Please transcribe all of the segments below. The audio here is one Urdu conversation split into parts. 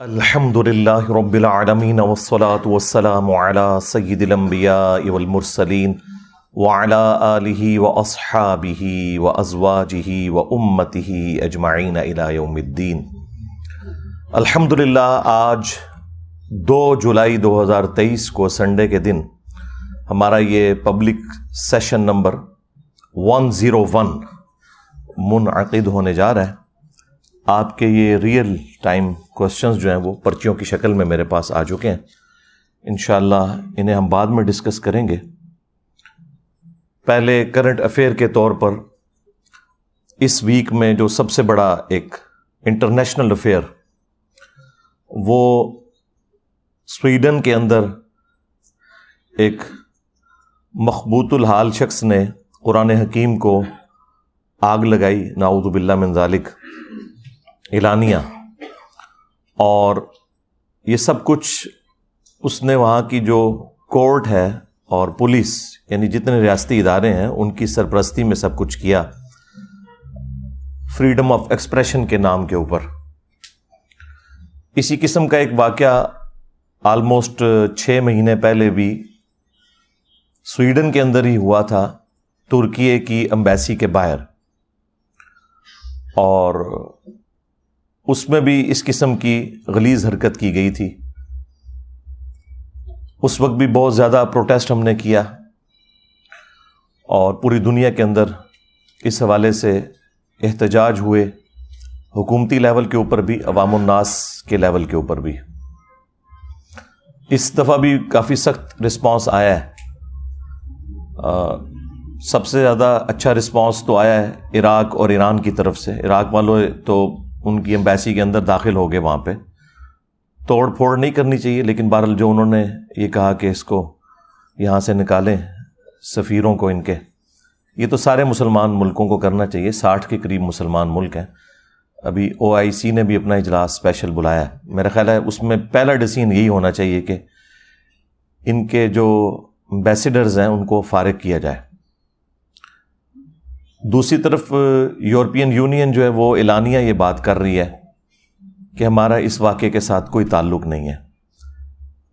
الحمد للہ رب العالمین والصلاة والسلام على سید الانبیاء والمرسلین وعلى آلہ واصحابہ وازواجہ وامتہ اجمعین الى یوم الدین الحمد للہ آج دو جولائی دو ہزار تیئیس کو سنڈے کے دن ہمارا یہ public session number one zero one منعقد ہونے جا رہا ہے آپ کے یہ ریئل ٹائم کوشچنز جو ہیں وہ پرچیوں کی شکل میں میرے پاس آ چکے ہیں۔ انشاءاللہ انہیں ہم بعد میں ڈسکس کریں گے۔ پہلے کرنٹ افیئر کے طور پر اس ویک میں جو سب سے بڑا ایک انٹرنیشنل افیئر وہ سویڈن کے اندر ایک مخبوط الحال شخص نے قرآن حکیم کو آگ لگائی۔ ناؤد باللہ من ذالک۔ اعلانیہ۔ اور یہ سب کچھ اس نے وہاں کی جو کورٹ ہے اور پولیس یعنی جتنے ریاستی ادارے ہیں، ان کی سرپرستی میں سب کچھ کیا۔ فریڈم آف ایکسپریشن کے نام کے اوپر۔ اسی قسم کا ایک واقعہ آلموسٹ چھ مہینے پہلے بھی سویڈن کے اندر ہی ہوا تھا، ترکیے کی امبیسی کے باہر۔ اور اس میں بھی اس قسم کی غلیظ حرکت کی گئی تھی۔ اس وقت بھی بہت زیادہ پروٹیسٹ ہم نے کیا۔ اور پوری دنیا کے اندر اس حوالے سے احتجاج ہوئے۔ حکومتی لیول کے اوپر بھی، عوام الناس کے لیول کے اوپر بھی۔ اس دفعہ بھی کافی سخت رسپانس آیا ہے۔ سب سے زیادہ اچھا رسپانس تو آیا ہے عراق اور ایران کی طرف سے۔ عراق والوں تو ان کی امبیسی کے اندر داخل ہو گئے وہاں پہ۔ توڑ پھوڑ نہیں کرنی چاہیے، لیکن بہرحال جو انہوں نے یہ کہا کہ اس کو یہاں سے نکالیں سفیروں کو ان کے، یہ تو سارے مسلمان ملکوں کو کرنا چاہیے، ساٹھ کے قریب مسلمان ملک ہیں۔ ابھی او آئی سی نے بھی اپنا اجلاس اسپیشل بلایا ہے۔ میرا خیال ہے اس میں پہلا ڈسین یہی ہونا چاہیے کہ ان کے جو امبیسڈرز ہیں ان کو فارغ کیا جائے۔ دوسری طرف یورپین یونین جو ہے، وہ اعلانیہ یہ بات کر رہی ہے کہ ہمارا اس واقعے کے ساتھ کوئی تعلق نہیں ہے۔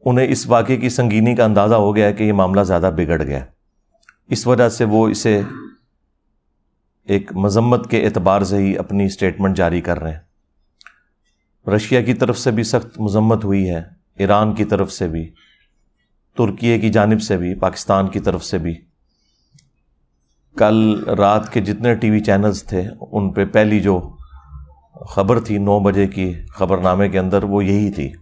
انہیں اس واقعے کی سنگینی کا اندازہ ہو گیا ہے کہ یہ معاملہ زیادہ بگڑ گیا اس وجہ سے وہ اسے ایک مذمت کے اعتبار سے ہی اپنی اسٹیٹمنٹ جاری کر رہے ہیں۔ رشیا کی طرف سے بھی سخت مذمت ہوئی ہے، ایران کی طرف سے بھی ترکیے کی جانب سے بھی، پاکستان کی طرف سے بھی۔ کل رات کے جتنے ٹی وی چینلز تھے، ان پہ پہلی جو خبر تھی نو بجے کی خبر نامے کے اندر، وہ یہی تھی۔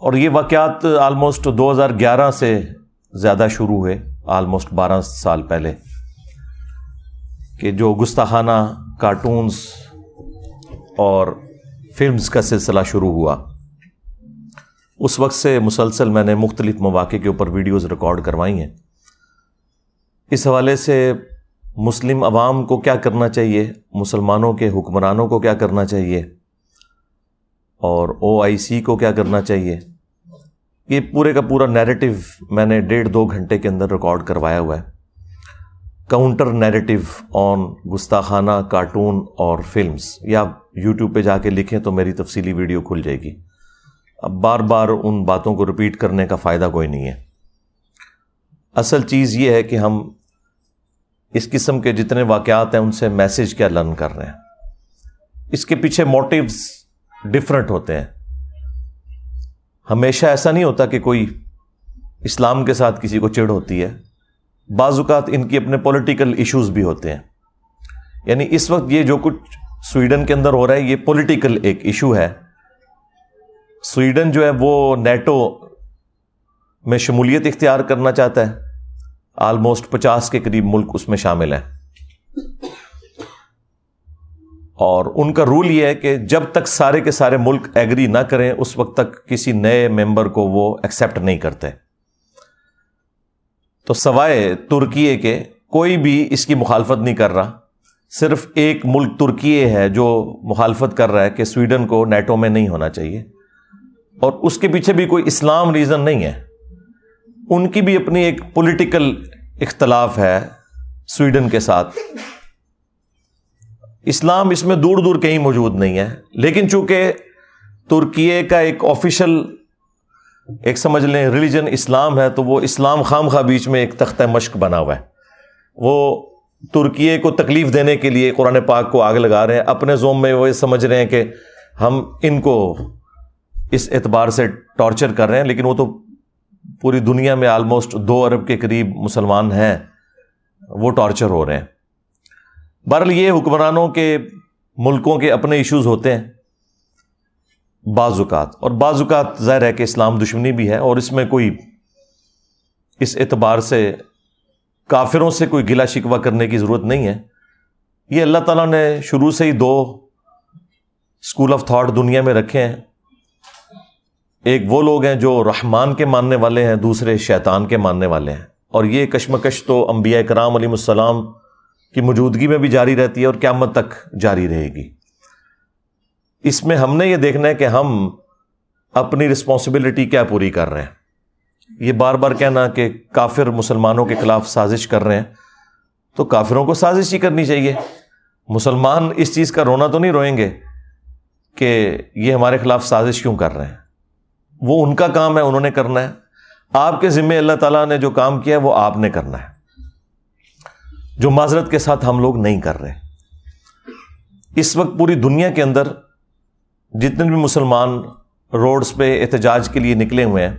اور یہ واقعات آلموسٹ دو ہزار گیارہ سے زیادہ شروع ہوئے آلموسٹ بارہ سال پہلے۔ کہ جو گستاخانہ کارٹونز اور فلمز کا سلسلہ شروع ہوا۔ اس وقت سے مسلسل میں نے مختلف مواقع کے اوپر ویڈیوز ریکارڈ کروائی ہیں۔ اس حوالے سے مسلم عوام کو کیا کرنا چاہیے؟ مسلمانوں کے حکمرانوں کو کیا کرنا چاہیے؟ اور او آئی سی کو کیا کرنا چاہیے؟ یہ پورے کا پورا نیریٹو میں نے ڈیڑھ دو گھنٹے کے اندر ریکارڈ کروایا ہوا ہے۔ کاؤنٹر نیریٹو آن گستاخانہ کارٹون اور فلمز یا یوٹیوب پہ جا کے لکھیں تو میری تفصیلی ویڈیو کھل جائے گی۔ اب بار بار ان باتوں کو رپیٹ کرنے کا فائدہ کوئی نہیں ہے۔ اصل چیز یہ ہے کہ ہم اس قسم کے جتنے واقعات ہیں، ان سے میسج کیا لرن کر رہے ہیں۔ اس کے پیچھے موٹیوز ڈفرنٹ ہوتے ہیں۔ ہمیشہ ایسا نہیں ہوتا کہ کوئی اسلام کے ساتھ کسی کو چڑ ہوتی ہے۔ بعض اوقات ان کی اپنے پولیٹیکل ایشوز بھی ہوتے ہیں۔ یعنی اس وقت یہ جو کچھ سویڈن کے اندر ہو رہا ہے، یہ پولیٹیکل ایک ایشو ہے۔ سویڈن جو ہے وہ نیٹو میں شمولیت اختیار کرنا چاہتا ہے۔ آلموسٹ پچاس کے قریب ملک اس میں شامل ہیں۔ اور ان کا رول یہ ہے کہ جب تک سارے کے سارے ملک ایگری نہ کریں، اس وقت تک کسی نئے ممبر کو وہ ایکسیپٹ نہیں کرتے۔ تو سوائے ترکیے کے کوئی بھی اس کی مخالفت نہیں کر رہا۔ صرف ایک ملک ترکیے ہے جو مخالفت کر رہا ہے کہ سویڈن کو نیٹو میں نہیں ہونا چاہیے۔ اور اس کے پیچھے بھی کوئی اسلام ریزن نہیں ہے۔ ان کی بھی اپنی ایک پولیٹیکل اختلاف ہے سویڈن کے ساتھ۔ اسلام اس میں دور دور کہیں موجود نہیں ہے۔ لیکن چونکہ ترکیے کا ایک آفیشل ایک سمجھ لیں ریلیجن اسلام ہے، تو وہ اسلام خام خواہ بیچ میں ایک تختہ مشق بنا ہوا ہے۔ وہ ترکیے کو تکلیف دینے کے لیے قرآن پاک کو آگ لگا رہے ہیں۔ اپنے زوم میں وہ یہ سمجھ رہے ہیں کہ ہم ان کو اس اعتبار سے ٹارچر کر رہے ہیں، لیکن وہ تو پوری دنیا میں آلموسٹ دو ارب کے قریب مسلمان ہیں، وہ ٹارچر ہو رہے ہیں۔ بہرحال یہ حکمرانوں کے ملکوں کے اپنے ایشوز ہوتے ہیں۔ بعض اوقات، اور بعض اوقات ظاہر ہے کہ اسلام دشمنی بھی ہے، اور اس میں کوئی اس اعتبار سے کافروں سے کوئی گلا شکوہ کرنے کی ضرورت نہیں ہے۔ یہ اللہ تعالیٰ نے شروع سے ہی دو اسکول آف تھاٹ دنیا میں رکھے ہیں۔ ایک وہ لوگ ہیں جو رحمان کے ماننے والے ہیں، دوسرے شیطان کے ماننے والے ہیں۔ اور یہ کشمکش تو انبیاء کرام علیہ السلام کی موجودگی میں بھی جاری رہتی ہے اور قیامت تک جاری رہے گی۔ اس میں ہم نے یہ دیکھنا ہے کہ ہم اپنی رسپانسبلٹی کیا پوری کر رہے ہیں۔ یہ بار بار کہنا کہ کافر مسلمانوں کے خلاف سازش کر رہے ہیں، تو کافروں کو سازش ہی کرنی چاہیے۔ مسلمان اس چیز کا رونا تو نہیں روئیں گے کہ یہ ہمارے خلاف سازش کیوں کر رہے ہیں۔ وہ ان کا کام ہے، انہوں نے کرنا ہے۔ آپ کے ذمے اللہ تعالیٰ نے جو کام کیا ہے، وہ آپ نے کرنا ہے۔ جو معذرت کے ساتھ ہم لوگ نہیں کر رہے۔ اس وقت پوری دنیا کے اندر جتنے بھی مسلمان روڈز پہ احتجاج کے لیے نکلے ہوئے ہیں،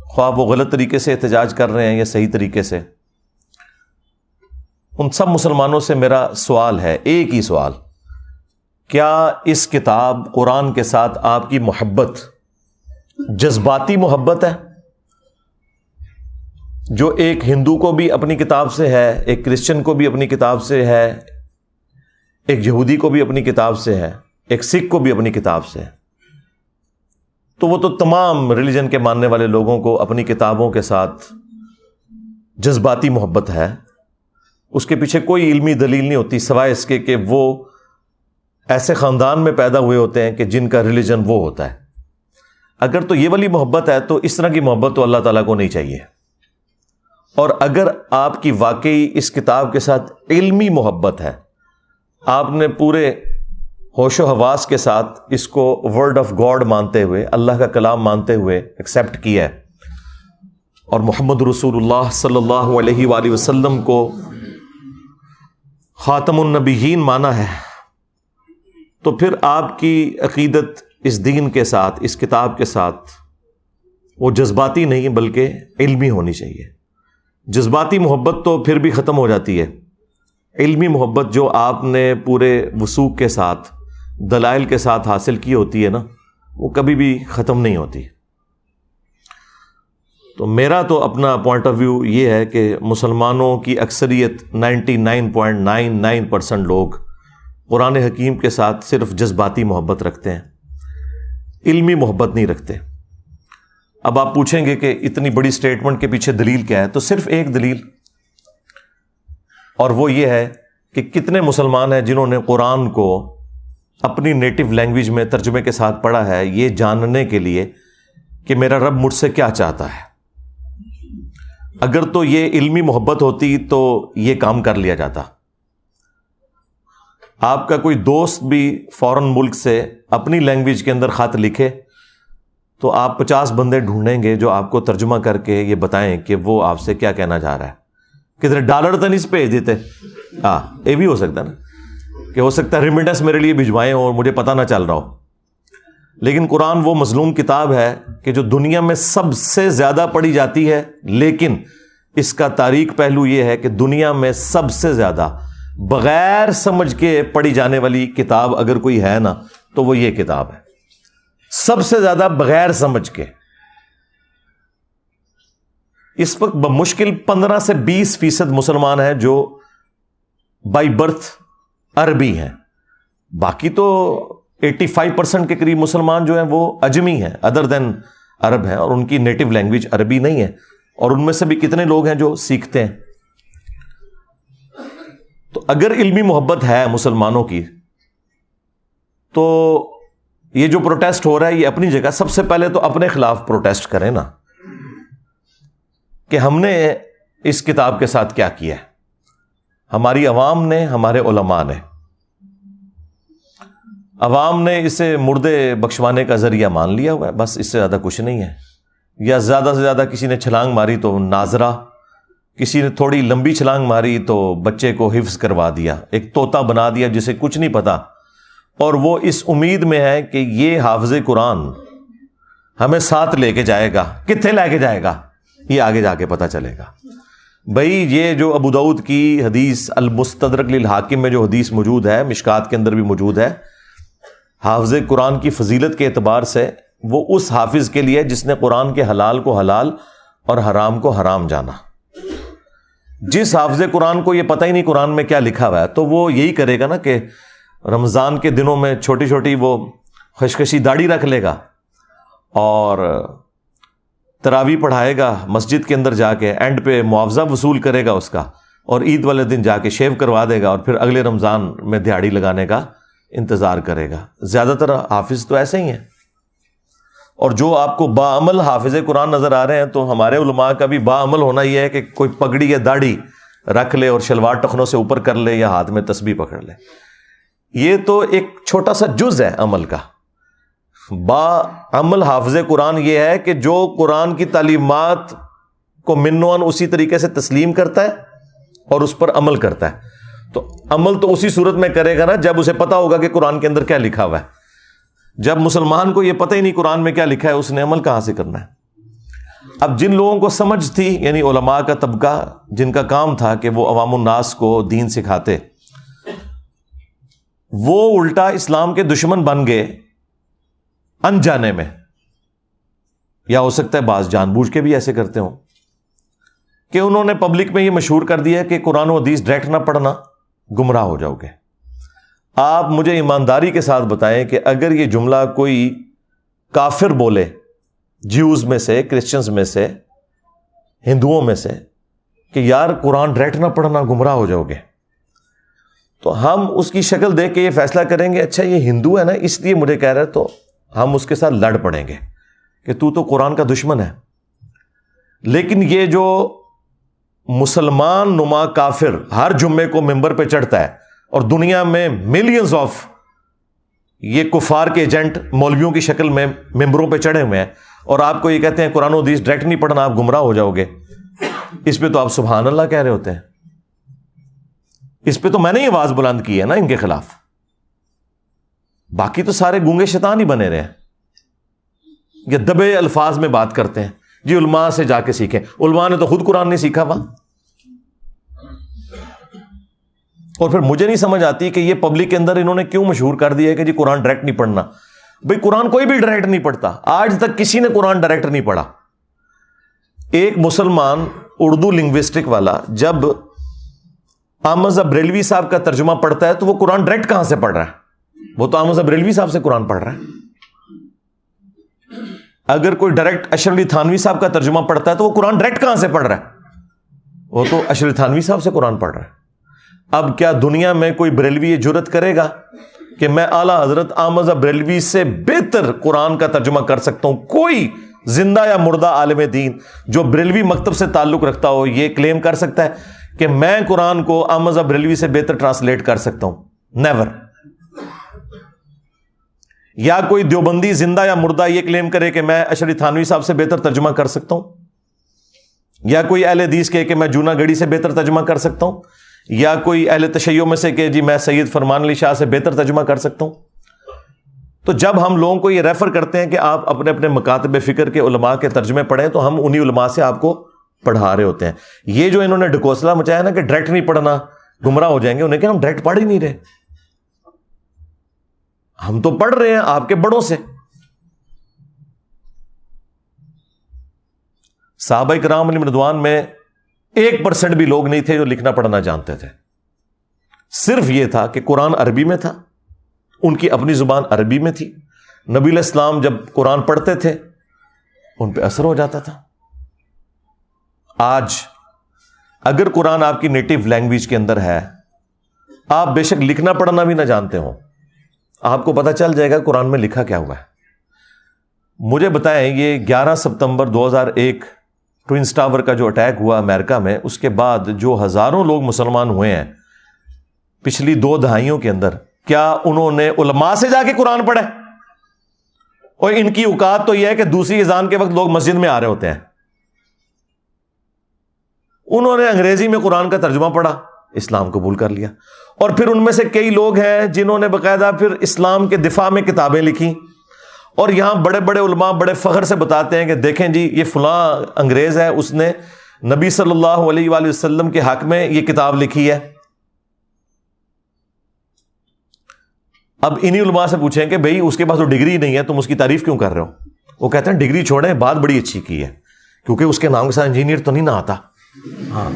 خواہ وہ غلط طریقے سے احتجاج کر رہے ہیں یا صحیح طریقے سے، ان سب مسلمانوں سے میرا سوال ہے، ایک ہی سوال۔ کیا اس کتاب قرآن کے ساتھ آپ کی محبت جذباتی محبت ہے، جو ایک ہندو کو بھی اپنی کتاب سے ہے، ایک کرسچن کو بھی اپنی کتاب سے ہے، ایک یہودی کو بھی اپنی کتاب سے ہے، ایک سکھ کو بھی اپنی کتاب سے ہے۔ تو وہ تو تمام ریلیجن کے ماننے والے لوگوں کو اپنی کتابوں کے ساتھ جذباتی محبت ہے۔ اس کے پیچھے کوئی علمی دلیل نہیں ہوتی، سوائے اس کے کہ وہ ایسے خاندان میں پیدا ہوئے ہوتے ہیں کہ جن کا ریلیجن وہ ہوتا ہے۔ اگر تو یہ والی محبت ہے تو اس طرح کی محبت تو اللہ تعالیٰ کو نہیں چاہیے۔ اور اگر آپ کی واقعی اس کتاب کے ساتھ علمی محبت ہے، آپ نے پورے ہوش و حواس کے ساتھ اس کو ورڈ آف گاڈ مانتے ہوئے، اللہ کا کلام مانتے ہوئے ایکسیپٹ کیا ہے۔ اور محمد رسول اللہ صلی اللہ علیہ وآلہ وسلم کو خاتم النبیین مانا ہے۔ تو پھر آپ کی عقیدت اس دین کے ساتھ، اس کتاب کے ساتھ، وہ جذباتی نہیں بلکہ علمی ہونی چاہیے۔ جذباتی محبت تو پھر بھی ختم ہو جاتی ہے۔ علمی محبت جو آپ نے پورے وسوخ کے ساتھ، دلائل کے ساتھ حاصل کی ہوتی ہے نا، وہ کبھی بھی ختم نہیں ہوتی۔ تو میرا تو اپنا پوائنٹ آف ویو یہ ہے کہ مسلمانوں کی اکثریت ninety nine point nine nine percent لوگ قرآن حکیم کے ساتھ صرف جذباتی محبت رکھتے ہیں۔ علمی محبت نہیں رکھتے۔ اب آپ پوچھیں گے کہ اتنی بڑی اسٹیٹمنٹ کے پیچھے دلیل کیا ہے، تو صرف ایک دلیل۔ اور وہ یہ ہے کہ کتنے مسلمان ہیں جنہوں نے قرآن کو اپنی نیٹو لینگویج میں ترجمے کے ساتھ پڑھا ہے، یہ جاننے کے لیے کہ میرا رب مجھ سے کیا چاہتا ہے۔ اگر تو یہ علمی محبت ہوتی تو یہ کام کر لیا جاتا۔ آپ کا کوئی دوست بھی فورن ملک سے اپنی لینگویج کے اندر خط لکھے، تو آپ پچاس بندے ڈھونڈیں گے جو آپ کو ترجمہ کر کے یہ بتائیں کہ وہ آپ سے کیا کہنا چاہ رہا ہے۔ کتنے ڈالر تو نہیں بھیج دیتے؟ ہاں یہ بھی ہو سکتا نا کہ ہو سکتا ہے ریمیڈنس میرے لیے بھجوائیں اور مجھے پتا نہ چل رہا ہو۔ لیکن قرآن وہ مظلوم کتاب ہے کہ جو دنیا میں سب سے زیادہ پڑھی جاتی ہے، لیکن اس کا تاریخ پہلو یہ ہے کہ دنیا میں سب سے زیادہ بغیر سمجھ کے پڑھی جانے والی کتاب اگر کوئی ہے نا، تو وہ یہ کتاب ہے۔ سب سے زیادہ بغیر سمجھ کے۔ اس وقت بمشکل پندرہ سے بیس فیصد مسلمان ہیں جو بائی برتھ عربی ہیں۔ باقی تو ایٹی فائیو پرسینٹ کے قریب مسلمان جو ہیں وہ اجمی ہیں ادر دین عرب ہیں۔ اور ان کی نیٹو لینگویج عربی نہیں ہے۔ اور ان میں سے بھی کتنے لوگ ہیں جو سیکھتے ہیں۔ تو اگر علمی محبت ہے مسلمانوں کی، تو یہ جو پروٹیسٹ ہو رہا ہے، یہ اپنی جگہ، سب سے پہلے تو اپنے خلاف پروٹیسٹ کریں نا۔ کہ ہم نے اس کتاب کے ساتھ کیا کیا ہے۔ ہماری عوام نے، ہمارے علماء نے۔ عوام نے اسے مردے بخشوانے کا ذریعہ مان لیا ہوا ہے، بس اس سے زیادہ کچھ نہیں ہے۔ یا زیادہ سے زیادہ کسی نے چھلانگ ماری تو ناظرہ۔ کسی نے تھوڑی لمبی چھلانگ ماری تو بچے کو حفظ کروا دیا، ایک طوطا بنا دیا جسے کچھ نہیں پتا۔ اور وہ اس امید میں ہے کہ یہ حافظ قرآن ہمیں ساتھ لے کے جائے گا۔ کتنے لے کے جائے گا؟ یہ آگے جا کے پتا چلے گا۔ بھائی، یہ جو ابو دعود کی حدیث المستدرک للحاکم میں جو حدیث موجود ہے، مشکات کے اندر بھی موجود ہے، حافظ قرآن کی فضیلت کے اعتبار سے وہ اس حافظ کے لیے جس نے قرآن کے حلال کو حلال اور حرام کو حرام جانا۔ جس حافظ قرآن کو یہ پتہ ہی نہیں قرآن میں کیا لکھا ہوا ہے، تو وہ یہی کرے گا نا کہ رمضان کے دنوں میں چھوٹی چھوٹی وہ خشکشی داڑھی رکھ لے گا اور تراوی پڑھائے گا، مسجد کے اندر جا کے اینڈ پہ معاوضہ وصول کرے گا اس کا اور عید والے دن جا کے شیو کروا دے گا اور پھر اگلے رمضان میں دیہڑی لگانے کا انتظار کرے گا۔ زیادہ تر حافظ تو ایسے ہی ہیں۔ اور جو آپ کو با عمل حافظ قرآن نظر آ رہے ہیں، تو ہمارے علماء کا بھی با عمل ہونا یہ ہے کہ کوئی پگڑی یا داڑھی رکھ لے اور شلوار ٹخنوں سے اوپر کر لے یا ہاتھ میں تسبیح پکڑ لے۔ یہ تو ایک چھوٹا سا جز ہے عمل کا۔ با عمل حافظ قرآن یہ ہے کہ جو قرآن کی تعلیمات کو منوان اسی طریقے سے تسلیم کرتا ہے اور اس پر عمل کرتا ہے۔ تو عمل تو اسی صورت میں کرے گا نا، جب اسے پتا ہوگا کہ قرآن کے اندر کیا لکھا ہوا ہے۔ جب مسلمان کو یہ پتہ ہی نہیں قرآن میں کیا لکھا ہے، اس نے عمل کہاں سے کرنا ہے؟ اب جن لوگوں کو سمجھ تھی یعنی علماء کا طبقہ جن کا کام تھا کہ وہ عوام الناس کو دین سکھاتے، وہ الٹا اسلام کے دشمن بن گئے انجانے میں۔ یا ہو سکتا ہے بعض جان بوجھ کے بھی ایسے کرتے ہوں۔ کہ انہوں نے پبلک میں یہ مشہور کر دیا کہ قرآن و حدیث ڈائریکٹ نہ پڑھنا، گمراہ ہو جاؤ گے۔ آپ مجھے ایمانداری کے ساتھ بتائیں کہ اگر یہ جملہ کوئی کافر بولے جیوز میں سے کرسچنز میں سے، ہندوؤں میں سے، کہ یار قرآن ڈائریکٹ نہ پڑھنا، گمراہ ہو جاؤ گے۔ تو ہم اس کی شکل دیکھ کے یہ فیصلہ کریں گے اچھا یہ ہندو ہے نا، اس لیے مجھے کہہ رہے، تو ہم اس کے ساتھ لڑ پڑیں گے کہ تو تو قرآن کا دشمن ہے۔ لیکن یہ جو مسلمان نما کافر ہر جمعے کو ممبر پہ چڑھتا ہے اور دنیا میں ملینز آف یہ کفار کے ایجنٹ مولویوں کی شکل میں ممبروں پہ چڑھے ہوئے ہیں۔ اور آپ کو یہ کہتے ہیں قرآن و حدیث ڈائریکٹ نہیں پڑھنا، آپ گمراہ ہو جاؤ گے۔ اس پہ تو آپ سبحان اللہ کہہ رہے ہوتے ہیں۔ اس پہ تو میں نے ہی آواز بلند کی ہے نا ان کے خلاف۔ باقی تو سارے گونگے شیطان ہی بنے رہے ہیں۔ یہ دبے الفاظ میں بات کرتے ہیں۔ جی علماء سے جا کے سیکھیں۔ علماء نے تو خود قرآن نہیں سیکھا وہاں اور پھر مجھے نہیں سمجھ آتی کہ یہ پبلک کے اندر انہوں نے کیوں مشہور کر دیا ہے کہ جی قرآن ڈائریکٹ نہیں پڑھنا۔ بھائی قرآن کوئی بھی ڈائریکٹ نہیں پڑھتا۔ آج تک کسی نے قرآن ڈائریکٹ نہیں پڑھا۔ ایک مسلمان اردو لنگوسٹک والا جب آمز ابریلوی صاحب کا ترجمہ پڑھتا ہے تو وہ قرآن ڈائریکٹ کہاں سے پڑھ رہا ہے؟ وہ تو آمز ابریلوی صاحب سے قرآن پڑھ رہا ہے۔ اگر کوئی ڈائریکٹ اشر علی تھانوی صاحب کا ترجمہ پڑھتا ہے تو وہ قرآن ڈائریکٹ کہاں سے پڑھ رہا ہے؟ وہ تو اشر تھانوی صاحب سے قرآن پڑھ رہا ہے۔ اب کیا دنیا میں کوئی بریلوی یہ جرت کرے گا کہ میں اعلیٰ حضرت آمز بریلوی سے بہتر قرآن کا ترجمہ کر سکتا ہوں؟ کوئی زندہ یا مردہ عالم دین جو بریلوی مکتب سے تعلق رکھتا ہو یہ کلیم کر سکتا ہے کہ میں قرآن کو آمز بریلوی سے بہتر ٹرانسلیٹ کر سکتا ہوں؟ نیور یا کوئی دیوبندی زندہ یا مردہ یہ کلیم کرے کہ میں اشری تھانوی صاحب سے بہتر ترجمہ کر سکتا ہوں؟ یا کوئی اہل حدیث کہ میں جونا گڑی سے بہتر ترجمہ کر سکتا ہوں؟ یا کوئی اہل تشیعوں میں سے کہ جی میں سید فرمان علی شاہ سے بہتر ترجمہ کر سکتا ہوں؟ تو جب ہم لوگوں کو یہ ریفر کرتے ہیں کہ آپ اپنے اپنے مکاتب فکر کے علماء کے ترجمے پڑھیں، تو ہم انہیں علماء سے آپ کو پڑھا رہے ہوتے ہیں۔ یہ جو انہوں نے ڈکوسلا مچایا نا کہ ڈائریکٹ نہیں پڑھنا، گمراہ ہو جائیں گے، انہیں کہ ہم ڈائریکٹ پڑھ ہی نہیں رہے۔ ہم تو پڑھ رہے ہیں آپ کے بڑوں سے۔ صحابہ کرام علی مردوان میں ایک پرسنٹ بھی لوگ نہیں تھے جو لکھنا پڑھنا جانتے تھے۔ صرف یہ تھا کہ قرآن عربی میں تھا، ان کی اپنی زبان عربی میں تھی۔ نبی الاسلام جب قرآن پڑھتے تھے، ان پہ اثر ہو جاتا تھا۔ آج اگر قرآن آپ کی نیٹو لینگویج کے اندر ہے، آپ بے شک لکھنا پڑھنا بھی نہ جانتے ہو آپ کو پتا چل جائے گا قرآن میں لکھا کیا ہوا ہے۔ مجھے بتائیں، یہ گیارہ ستمبر دو ہزار ایک ٹوئنس ٹاور کا جو اٹیک ہوا امریکہ میں، اس کے بعد جو ہزاروں لوگ مسلمان ہوئے ہیں پچھلی دو دہائیوں کے اندر، کیا انہوں نے علماء سے جا کے قرآن پڑھے؟ اور ان کی اوقات تو یہ ہے کہ دوسری اذان کے وقت لوگ مسجد میں آ رہے ہوتے ہیں۔ انہوں نے انگریزی میں قرآن کا ترجمہ پڑھا، اسلام قبول کر لیا۔ اور پھر ان میں سے کئی لوگ ہیں جنہوں نے باقاعدہ پھر اسلام کے دفاع میں کتابیں لکھی اور یہاں بڑے بڑے علماء بڑے فخر سے بتاتے ہیں کہ دیکھیں جی یہ فلاں انگریز ہے، اس نے نبی صلی اللہ علیہ وآلہ وسلم کے حق میں یہ کتاب لکھی ہے۔ اب انہی علماء سے پوچھیں کہ بھائی اس کے پاس تو ڈگری نہیں ہے، تم اس کی تعریف کیوں کر رہے ہو؟ وہ کہتے ہیں، ڈگری چھوڑیں، بات بڑی اچھی کی ہے، کیونکہ اس کے نام کے ساتھ انجینئر تو نہیں نہ آتا۔ ہاں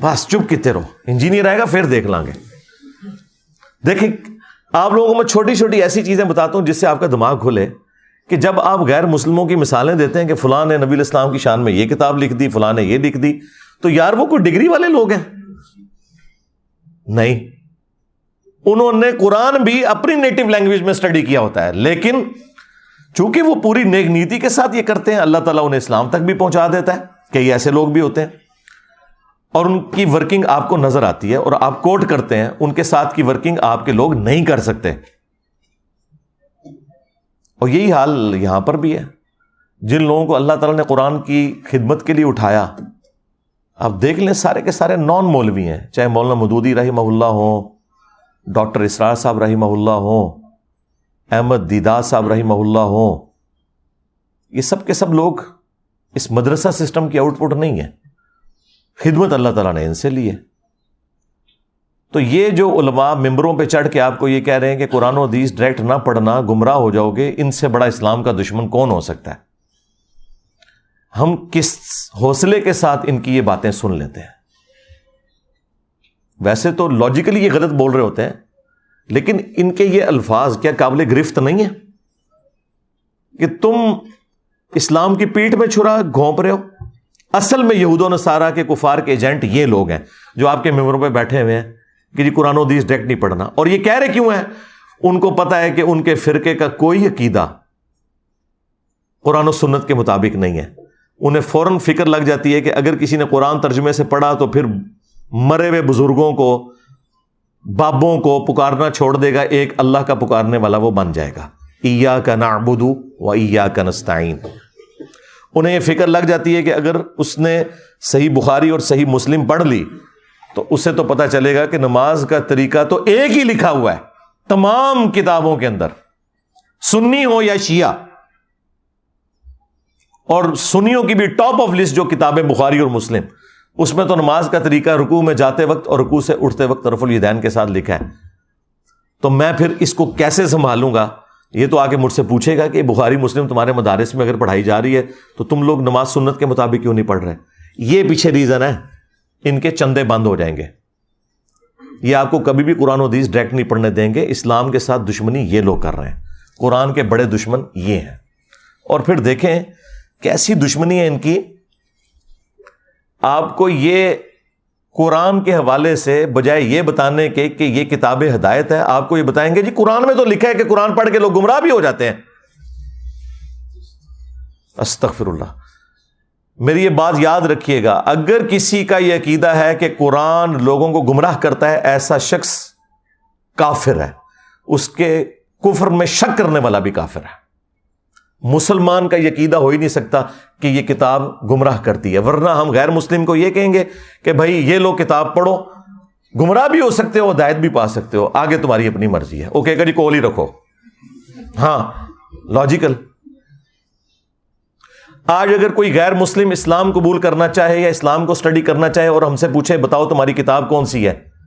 بس چپ کتے رہو، انجینئر آئے گا، پھر دیکھ لیں گے دیکھیں آپ لوگوں کو میں چھوٹی چھوٹی ایسی چیزیں بتاتا ہوں جس سے آپ کا دماغ کھلے کہ جب آپ غیر مسلموں کی مثالیں دیتے ہیں کہ فلاں نے نبی الاسلام کی شان میں یہ کتاب لکھ دی، فلاں نے یہ لکھ دی، تو یار وہ کوئی ڈگری والے لوگ ہیں؟ نہیں۔ انہوں نے قرآن بھی اپنی نیٹو لینگویج میں اسٹڈی کیا ہوتا ہے، لیکن چونکہ وہ پوری نیک نیتی کے ساتھ یہ کرتے ہیں، اللہ تعالیٰ انہیں اسلام تک بھی پہنچا دیتا ہے کئی ایسے لوگ بھی ہوتے ہیں۔ اور ان کی ورکنگ آپ کو نظر آتی ہے اور آپ کوٹ کرتے ہیں، ان کے ساتھ کی ورکنگ آپ کے لوگ نہیں کر سکتے۔ اور یہی حال یہاں پر بھی ہے۔ جن لوگوں کو اللہ تعالیٰ نے قرآن کی خدمت کے لیے اٹھایا، آپ دیکھ لیں سارے کے سارے نان مولوی ہیں، چاہے مولانا مدودی رحمہ اللہ ہوں، ڈاکٹر اسرار صاحب رحمہ اللہ ہوں، احمد دیدار صاحب رحمہ اللہ ہوں۔ یہ سب کے سب لوگ اس مدرسہ سسٹم کی آؤٹ پٹ نہیں ہے خدمت اللہ تعالیٰ نے ان سے لی ہے۔ تو یہ جو علماء ممبروں پہ چڑھ کے آپ کو یہ کہہ رہے ہیں کہ قرآن و حدیث ڈائریکٹ نہ پڑھنا، گمراہ ہو جاؤ گے، ان سے بڑا اسلام کا دشمن کون ہو سکتا ہے؟ ہم کس حوصلے کے ساتھ ان کی یہ باتیں سن لیتے ہیں؟ ویسے تو لاجیکلی یہ غلط بول رہے ہوتے ہیں، لیکن ان کے یہ الفاظ کیا قابل گرفت نہیں ہے کہ تم اسلام کی پیٹ میں چھرا، گھونپ رہے ہو۔ اصل میں یہود و نصارہ کے کفار کے ایجنٹ یہ لوگ ہیں جو آپ کے ممبروں پہ بیٹھے ہوئے ہیں کہ جی قرآن و حدیث ڈائریکٹ نہیں پڑھنا۔ اور یہ کہہ رہے کیوں ہیں؟ ان کو پتا ہے کہ ان کے فرقے کا کوئی عقیدہ قرآن و سنت کے مطابق نہیں ہے۔ انہیں فوراً فکر لگ جاتی ہے کہ اگر کسی نے قرآن ترجمے سے پڑھا تو پھر مرے ہوئے بزرگوں کو، بابوں کو پکارنا چھوڑ دے گا، ایک اللہ کا پکارنے والا وہ بن جائے گا۔ ایا کا نعبدو و ایا کا نستعین۔ انہیں یہ فکر لگ جاتی ہے کہ اگر اس نے صحیح بخاری اور صحیح مسلم پڑھ لی تو اسے تو پتا چلے گا کہ نماز کا طریقہ تو ایک ہی لکھا ہوا ہے، تمام کتابوں کے اندر۔ سنی ہو یا شیعہ، اور سنیوں کی بھی ٹاپ آف لسٹ جو کتابیں بخاری اور مسلم، اس میں تو نماز کا طریقہ رکو میں جاتے وقت اور رکو سے اٹھتے وقت رف الدین کے ساتھ لکھا ہے۔ تو میں پھر اس کو کیسے سنبھالوں گا؟ یہ تو آگے مجھ سے پوچھے گا کہ بخاری مسلم تمہارے مدارس میں اگر پڑھائی جا رہی ہے تو تم لوگ نماز سنت کے مطابق کیوں نہیں پڑھ رہے؟ یہ پیچھے ریزن ہے۔ ان کے چندے بند ہو جائیں گے۔ یہ آپ کو کبھی بھی قرآن و حدیث ڈائریکٹ نہیں پڑھنے دیں گے۔ اسلام کے ساتھ دشمنی یہ لوگ کر رہے ہیں۔ قرآن کے بڑے دشمن یہ ہیں۔ اور پھر دیکھیں کیسی دشمنی ہے ان کی۔ آپ کو یہ قرآن کے حوالے سے بجائے یہ بتانے کے کہ یہ کتاب ہدایت ہے، آپ کو یہ بتائیں گے جی قرآن میں تو لکھا ہے کہ قرآن پڑھ کے لوگ گمراہ بھی ہو جاتے ہیں۔ استغفر اللہ میری یہ بات یاد رکھیے گا، اگر کسی کا یہ عقیدہ ہے کہ قرآن لوگوں کو گمراہ کرتا ہے، ایسا شخص کافر ہے۔ اس کے کفر میں شک کرنے والا بھی کافر ہے۔ مسلمان کا یقیدہ ہو ہی نہیں سکتا کہ یہ کتاب گمراہ کرتی ہے۔ ورنہ ہم غیر مسلم کو یہ کہیں گے کہ بھائی یہ لوگ کتاب پڑھو، گمراہ بھی ہو سکتے ہو، ہدایت بھی پا سکتے ہو، آگے تمہاری اپنی مرضی ہے۔ اوکے جی کول ہی رکھو۔ ہاں لاجیکل آج اگر کوئی غیر مسلم اسلام قبول کرنا چاہے یا اسلام کو اسٹڈی کرنا چاہے اور ہم سے پوچھے بتاؤ تمہاری کتاب کون سی ہے؟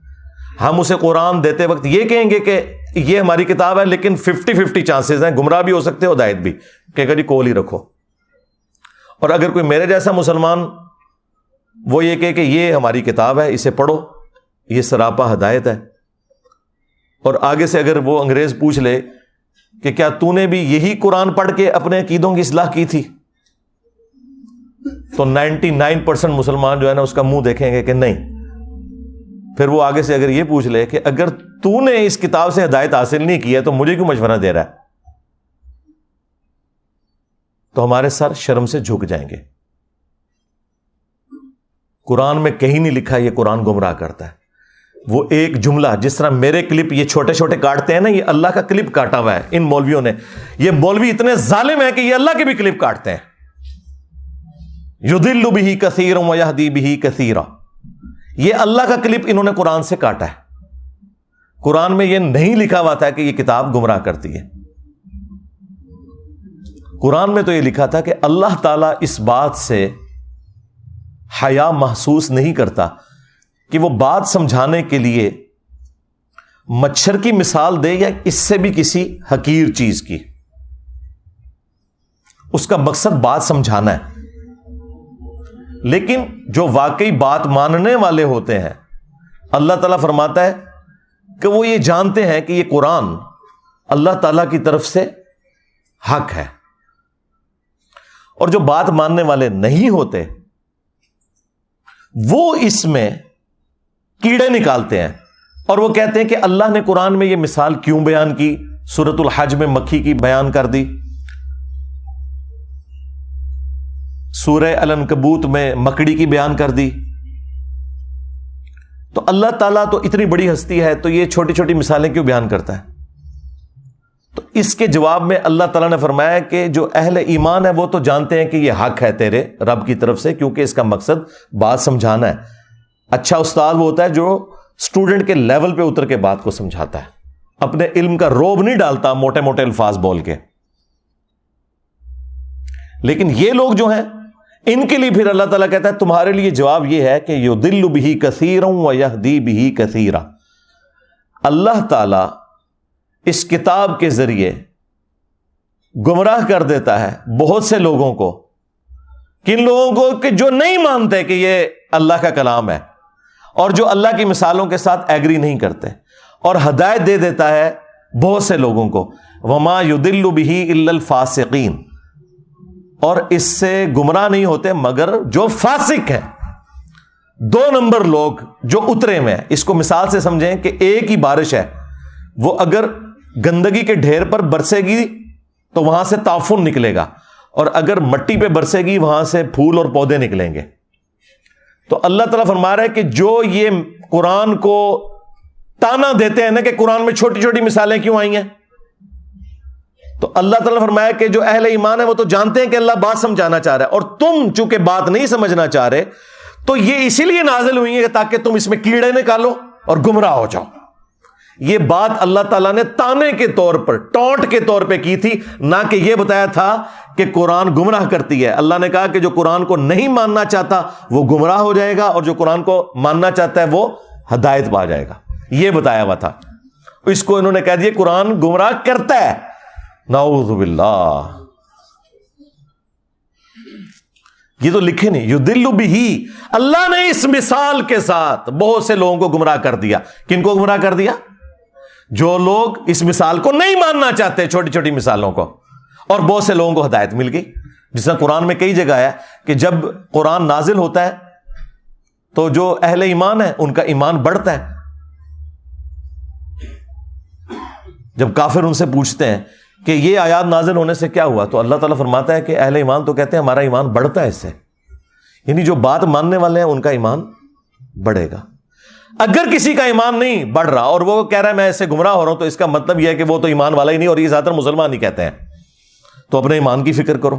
ہم اسے قرآن دیتے وقت یہ کہیں گے کہ یہ ہماری کتاب ہے، لیکن ففٹی ففٹی چانسز ہیں۔ گمراہ بھی ہو سکتے ہو ہدایت بھی۔ کہ جی کول ہی رکھو۔ اور اگر کوئی میرے جیسا مسلمان وہ یہ کہ یہ ہماری کتاب ہے، اسے پڑھو، یہ سراپا ہدایت ہے۔ اور آگے سے اگر وہ انگریز پوچھ لے کہ کیا تو نے بھی یہی قرآن پڑھ کے اپنے عقیدوں کی اصلاح کی تھی؟ تو نائنٹی نائن پرسینٹ مسلمان جو ہے نا، اس کا منہ دیکھیں گے کہ نہیں۔ پھر وہ آگے سے اگر یہ پوچھ لے کہ اگر تو نے اس کتاب سے ہدایت حاصل نہیں کی ہے تو مجھے کیوں مشورہ دے رہا ہے؟ تو ہمارے سر شرم سے جھک جائیں گے۔ قرآن میں کہیں نہیں لکھا یہ قرآن گمراہ کرتا ہے۔ وہ ایک جملہ، جس طرح میرے کلپ یہ چھوٹے چھوٹے کاٹتے ہیں نا، یہ اللہ کا کلپ کاٹا ہوا ہے ان مولویوں نے۔ یہ مولوی اتنے ظالم ہیں کہ یہ اللہ کے بھی کلپ کاٹتے ہیں۔ یو دل بھی کثیر دی بھی کثیر یہ اللہ کا کلپ انہوں نے قرآن سے کاٹا ہے۔ قرآن میں یہ نہیں لکھا ہوا تھا کہ یہ کتاب گمراہ کرتی ہے۔ قرآن میں تو یہ لکھا تھا کہ اللہ تعالی اس بات سے حیا محسوس نہیں کرتا کہ وہ بات سمجھانے کے لیے مچھر کی مثال دے یا اس سے بھی کسی حقیر چیز کی۔ اس کا مقصد بات سمجھانا ہے۔ لیکن جو واقعی بات ماننے والے ہوتے ہیں، اللہ تعالیٰ فرماتا ہے کہ وہ یہ جانتے ہیں کہ یہ قرآن اللہ تعالی کی طرف سے حق ہے۔ اور جو بات ماننے والے نہیں ہوتے، وہ اس میں کیڑے نکالتے ہیں۔ اور وہ کہتے ہیں کہ اللہ نے قرآن میں یہ مثال کیوں بیان کی؟ سورت الحج میں مکھی کی بیان کر دی۔ سورہ النکبوت میں مکڑی کی بیان کر دی۔ تو اللہ تعالیٰ تو اتنی بڑی ہستی ہے، تو یہ چھوٹی چھوٹی مثالیں کیوں بیان کرتا ہے؟ تو اس کے جواب میں اللہ تعالیٰ نے فرمایا کہ جو اہل ایمان ہے وہ تو جانتے ہیں کہ یہ حق ہے تیرے رب کی طرف سے، کیونکہ اس کا مقصد بات سمجھانا ہے۔ اچھا استاد وہ ہوتا ہے جو اسٹوڈنٹ کے لیول پہ اتر کے بات کو سمجھاتا ہے۔ اپنے علم کا روب نہیں ڈالتا موٹے موٹے الفاظ بول کے۔ لیکن یہ لوگ جو ہیں ان کے لیے پھر اللہ تعالیٰ کہتا ہے، تمہارے لیے جواب یہ ہے کہ یو دل بھی کثیر ہوں یا دی بھی کثیرہ اللہ تعالی اس کتاب کے ذریعے گمراہ کر دیتا ہے بہت سے لوگوں کو۔ کن لوگوں کو؟ کہ جو نہیں مانتے کہ یہ اللہ کا کلام ہے، اور جو اللہ کی مثالوں کے ساتھ ایگری نہیں کرتے۔ اور ہدایت دے دیتا ہے بہت سے لوگوں کو۔ وما یو دل بھی الفاسقین اور اس سے گمراہ نہیں ہوتے، مگر جو فاسق ہے دو نمبر لوگ جو اترے میں اس کو مثال سے سمجھیں کہ ایک ہی بارش ہے۔ وہ اگر گندگی کے ڈھیر پر برسے گی تو وہاں سے تعفن نکلے گا۔ اور اگر مٹی پہ برسے گی، وہاں سے پھول اور پودے نکلیں گے۔ تو اللہ تعالیٰ فرما رہا ہے کہ جو یہ قرآن کو تانا دیتے ہیں نا، کہ قرآن میں چھوٹی چھوٹی مثالیں کیوں آئی ہیں؟ تو اللہ تعالیٰ نے فرمایا کہ جو اہل ایمان ہے وہ تو جانتے ہیں کہ اللہ بات سمجھانا چاہ رہا ہے اور تم چونکہ بات نہیں سمجھنا چاہ رہے تو یہ اسی لیے نازل ہوئی ہے تاکہ تم اس میں کیڑے نکالو اور گمراہ ہو جاؤ۔ یہ بات اللہ تعالیٰ نے تانے کے طور پر ٹونٹ کے طور پہ کی تھی، نہ کہ یہ بتایا تھا کہ قرآن گمراہ کرتی ہے۔ اللہ نے کہا کہ جو قرآن کو نہیں ماننا چاہتا وہ گمراہ ہو جائے گا اور جو قرآن کو ماننا چاہتا ہے وہ ہدایت پا جائے گا۔ یہ بتایا ہوا تھا۔ اس کو انہوں نے کہہ دیا، قرآن گمراہ کرتا ہے۔ نعوذ باللہ. یہ تو لکھے نہیں یو دل بھی اللہ نے اس مثال کے ساتھ بہت سے لوگوں کو گمراہ کر دیا۔ کن کو گمراہ کر دیا؟ جو لوگ اس مثال کو نہیں ماننا چاہتے، چھوٹی چھوٹی مثالوں کو۔ اور بہت سے لوگوں کو ہدایت مل گئی۔ جس طرح قرآن میں کئی جگہ ہے کہ جب قرآن نازل ہوتا ہے، تو جو اہل ایمان ہے ان کا ایمان بڑھتا ہے۔ جب کافر ان سے پوچھتے ہیں کہ یہ آیات نازل ہونے سے کیا ہوا؟ تو اللہ تعالیٰ فرماتا ہے کہ اہل ایمان تو کہتے ہیں ہمارا ایمان بڑھتا ہے اس سے۔ یعنی جو بات ماننے والے ہیں ان کا ایمان بڑھے گا۔ اگر کسی کا ایمان نہیں بڑھ رہا اور وہ کہہ رہا ہے میں ایسے گمراہ ہو رہا ہوں تو اس کا مطلب یہ ہے کہ وہ تو ایمان والا ہی نہیں اور یہ زیادہ تر مسلمان ہی کہتے ہیں۔ تو اپنے ایمان کی فکر کرو۔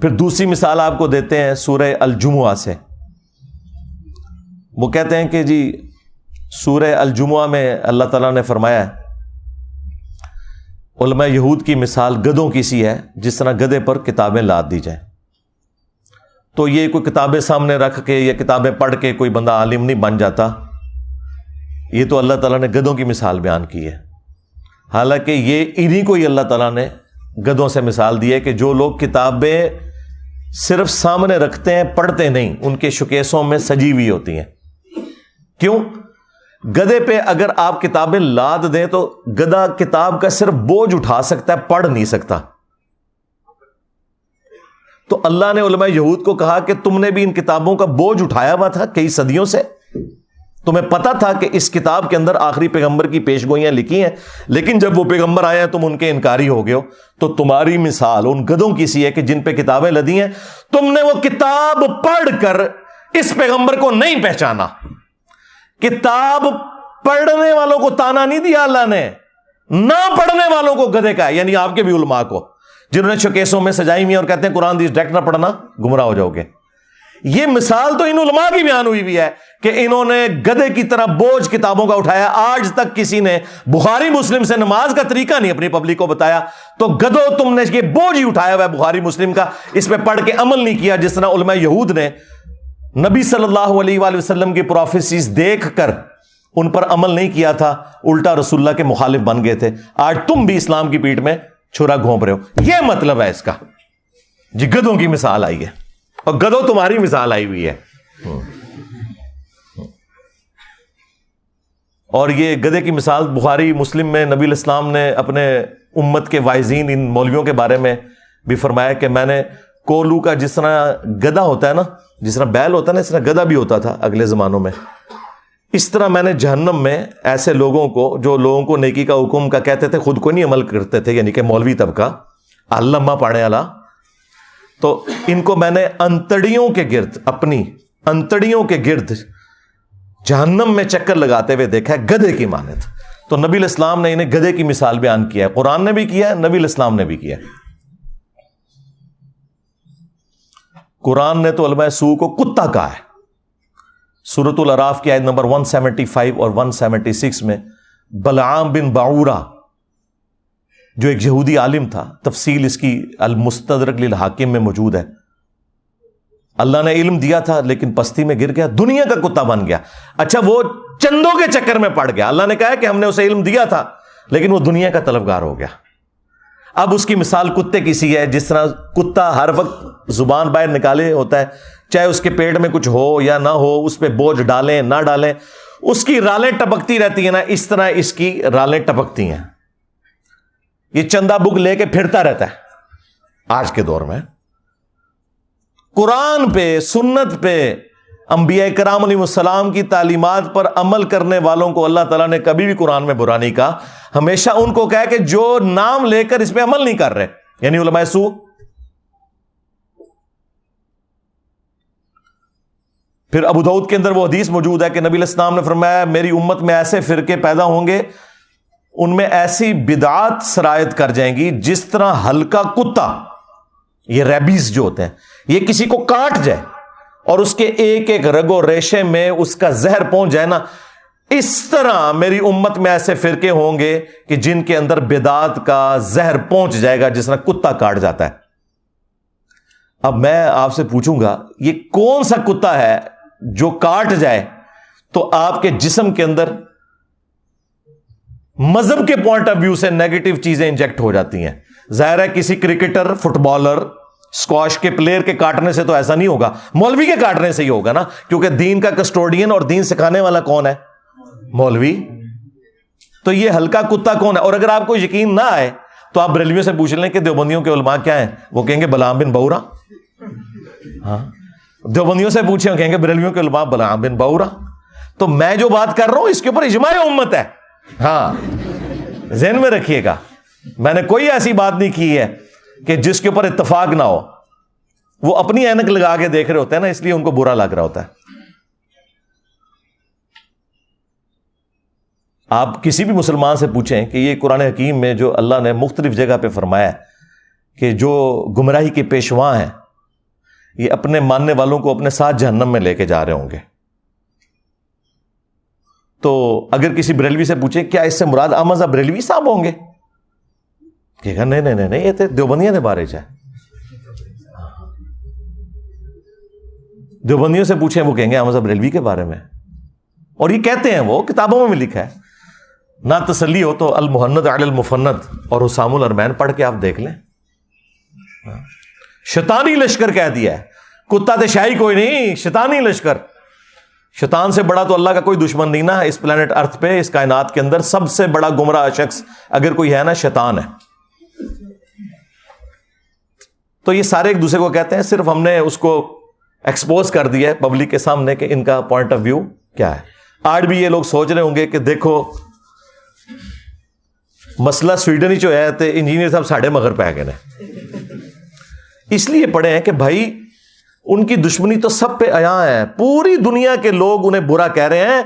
پھر دوسری مثال آپ کو دیتے ہیں سورہ الجمعہ سے۔ وہ کہتے ہیں کہ جی سورہ الجمعہ میں اللہ تعالیٰ نے فرمایا ہے علماء یہود کی مثال گدوں کی سی ہے، جس طرح گدے پر کتابیں لاد دی جائیں۔ تو یہ کوئی کتابیں سامنے رکھ کے یا کتابیں پڑھ کے کوئی بندہ عالم نہیں بن جاتا، یہ تو اللہ تعالیٰ نے گدوں کی مثال بیان کی ہے۔ حالانکہ یہ انہیں کو ہی اللہ تعالیٰ نے گدوں سے مثال دی ہے کہ جو لوگ کتابیں صرف سامنے رکھتے ہیں، پڑھتے نہیں، ان کے شکیسوں میں سجی ہوئی ہوتی ہیں۔ کیوں؟ گدے پہ اگر آپ کتابیں لاد دیں تو گدا کتاب کا صرف بوجھ اٹھا سکتا ہے، پڑھ نہیں سکتا۔ تو اللہ نے علماء یہود کو کہا کہ تم نے بھی ان کتابوں کا بوجھ اٹھایا ہوا تھا کئی صدیوں سے۔ تمہیں پتا تھا کہ اس کتاب کے اندر آخری پیغمبر کی پیش گوئیاں لکھی ہیں، لیکن جب وہ پیغمبر آئے ہیں تم ان کے انکاری ہو گئے ہو۔ تو تمہاری مثال ان گدوں کی سی ہے کہ جن پہ کتابیں لدی ہیں۔ تم نے وہ کتاب پڑھ کر اس پیغمبر کو نہیں پہچانا۔ کتاب پڑھنے والوں کو تانا نہیں دیا اللہ نے، نہ پڑھنے والوں کو گدے کا یعنی آپ کے بھی علماء کو، جنہوں نے شوکیسوں میں سجائی ہوئی اور کہتے ہیں قرآن ڈائریکٹ نہ پڑھنا گمراہ ہو جاؤ گے۔ یہ مثال تو ان علماء کی بیان ہوئی بھی ہے کہ انہوں نے گدے کی طرح بوجھ کتابوں کا اٹھایا۔ آج تک کسی نے بخاری مسلم سے نماز کا طریقہ نہیں اپنی پبلک کو بتایا۔ تو گدو تم نے یہ بوجھ ہی اٹھایا ہوا ہے بخاری مسلم کا۔ اس پہ پڑھ کے عمل نہیں کیا جس طرح علماء یہود نے نبی صلی اللہ علیہ وآلہ وسلم کی پروفیسیز دیکھ کر ان پر عمل نہیں کیا تھا، الٹا رسول اللہ کے مخالف بن گئے تھے۔ آج تم بھی اسلام کی پیٹ میں چھرا گھونپ رہے ہو۔ یہ مطلب ہے اس کا۔ جی گدوں کی مثال آئی ہے۔ اور گدو تمہاری مثال آئی ہوئی ہے۔ اور یہ گدے کی مثال بخاری، مسلم میں نبی الاسلام نے اپنے امت کے وائزین، ان مولویوں کے بارے میں بھی فرمایا کہ میں نے کولو کا جس طرح گدا ہوتا ہے نا، جس طرح بیل ہوتا ہے نا، اس طرح گدا بھی ہوتا تھا اگلے زمانوں میں۔ اس طرح میں نے جہنم میں ایسے لوگوں کو، جو لوگوں کو نیکی کا حکم کا کہتے تھے، خود کو نہیں عمل کرتے تھے یعنی کہ مولوی طبقہ، علامہ پاڑے والا تو ان کو میں نے انتڑیوں کے گرد، اپنی انتڑیوں کے گرد جہنم میں چکر لگاتے ہوئے دیکھا ہے گدے کی مانت تو نبی الاسلام نے انہیں گدے کی مثال بیان کیا ہے۔ قرآن نے بھی کیا ہے، نبی الاسلام نے بھی کیا ہے۔ قرآن نے تو علماء سو کو کتا کہا ہے۔ سورت العراف کی آیت نمبر 175 اور 176 میں بلعام بن باورا جو ایک یہودی عالم تھا، تفصیل اس کی المستدرک للحاکم میں موجود ہے۔ اللہ نے علم دیا تھا، لیکن پستی میں گر گیا، دنیا کا کتا بن گیا۔ اچھا وہ چندوں کے چکر میں پڑ گیا۔ اللہ نے کہا کہ ہم نے اسے علم دیا تھا، لیکن وہ دنیا کا طلبگار ہو گیا۔ اب اس کی مثال کتے کی سی ہے، جس طرح کتا ہر وقت زبان باہر نکالے ہوتا ہے، چاہے اس کے پیٹ میں کچھ ہو یا نہ ہو، اس پہ بوجھ ڈالیں، نہ ڈالیں، اس کی رالیں ٹپکتی رہتی ہیں نا، اس طرح اس کی رالیں ٹپکتی ہیں۔ یہ چندہ بک لے کے پھرتا رہتا ہے۔ آج کے دور میں قرآن پہ، سنت پہ انبیاء کرام علیہ السلام کی تعلیمات پر عمل کرنے والوں کو اللہ تعالیٰ نے کبھی بھی قرآن میں برا نہیں کہا۔ ہمیشہ ان کو کہا کہ جو نام لے کر اس پہ عمل نہیں کر رہے۔ یعنی علماء سو۔ پھر ابو دعود کے اندر وہ حدیث موجود ہے کہ نبی الاسلام نے فرمایا، میری امت میں ایسے فرقے پیدا ہوں گے، ان میں ایسی بدعات سرایت کر جائیں گی جس طرح ہلکا کتا، یہ ریبیز جو ہوتے ہیں، یہ کسی کو کاٹ جائے۔ اور اس کے ایک ایک رگو ریشے میں اس کا زہر پہنچ جائے نا، اس طرح میری امت میں ایسے فرقے ہوں گے کہ جن کے اندر بدات کا زہر پہنچ جائے گا، جس طرح کتا کاٹ جاتا ہے۔ اب میں آپ سے پوچھوں گا، یہ کون سا کتا ہے جو کاٹ جائے؟ تو آپ کے جسم کے اندر مذہب کے پوائنٹ آف ویو سے نیگیٹو چیزیں انجیکٹ ہو جاتی ہیں۔ ظاہر ہے کسی کرکٹر فٹ بالر اسکواش کے پلیئر کے کاٹنے سے تو ایسا نہیں ہوگا۔ مولوی کے کاٹنے سے ہی ہوگا نا، کیونکہ دین کا کسٹوڈین اور دین سکھانے والا کون ہے؟ مولوی۔ تو یہ ہلکا کتا کون ہے؟ اور اگر آپ کو یقین نہ آئے، تو آپ بریلویوں سے پوچھ لیں کہ دیوبندیوں کے علماء کیا ہیں؟ وہ کہیں گے بلام بن بورا۔ ہاں۔ دیوبندیوں سے پوچھیں کہیں گے بریلویوں کے علماء بلام بن بورا۔ تو میں جو بات کر رہا ہوں، اس کے اوپر اجماع امت ہے۔ ہاں۔ ذہن میں رکھیے گا۔ میں نے کوئی ایسی بات نہیں کی ہے۔ کہ جس کے اوپر اتفاق نہ ہو، وہ اپنی اینک لگا کے دیکھ رہے ہوتے ہیں نا، اس لیے ان کو برا لگ رہا ہوتا ہے۔ آپ کسی بھی مسلمان سے پوچھیں کہ یہ قرآن حکیم میں جو اللہ نے مختلف جگہ پہ فرمایا کہ جو گمراہی کے پیشواں ہیں، یہ اپنے ماننے والوں کو اپنے ساتھ جہنم میں لے کے جا رہے ہوں گے۔ تو اگر کسی بریلوی سے پوچھیں، کیا اس سے مراد احمد بریلوی صاحب ہوں گے؟ کہ نہیں نہیں نہیں یہ تو دیوبندیاں نے بارے چاہے دیوبندیوں سے پوچھیں وہ کہیں گے احمد بریلوی کے بارے میں اور یہ کہتے ہیں وہ کتابوں میں بھی لکھا ہے نہ تسلی ہو تو المحنت علی المفنت اور حسام الرمین پڑھ کے آپ دیکھ لیں شیطانی لشکر کہہ دیا ہے کتا تو شاہی کوئی نہیں شیطانی لشکر شیطان سے بڑا تو اللہ کا کوئی دشمن نہیں نا اس پلانٹ ارتھ پہ اس کائنات کے اندر سب سے بڑا گمراہ شخص اگر کوئی ہے نا شیطان ہے تو یہ سارے ایک دوسرے کو کہتے ہیں، صرف ہم نے اس کو ایکسپوز کر دیا ہے پبلک کے سامنے کہ ان کا پوائنٹ آف ویو کیا ہے۔ آج بھی یہ لوگ سوچ رہے ہوں گے کہ دیکھو، مسئلہ سویڈن ہی جو ہے تو انجینئر صاحب ساڑھے مگر پہ گئے اس لیے پڑھے ہیں کہ بھائی، ان کی دشمنی تو سب پہ آیا ہے۔ پوری دنیا کے لوگ انہیں برا کہہ رہے ہیں۔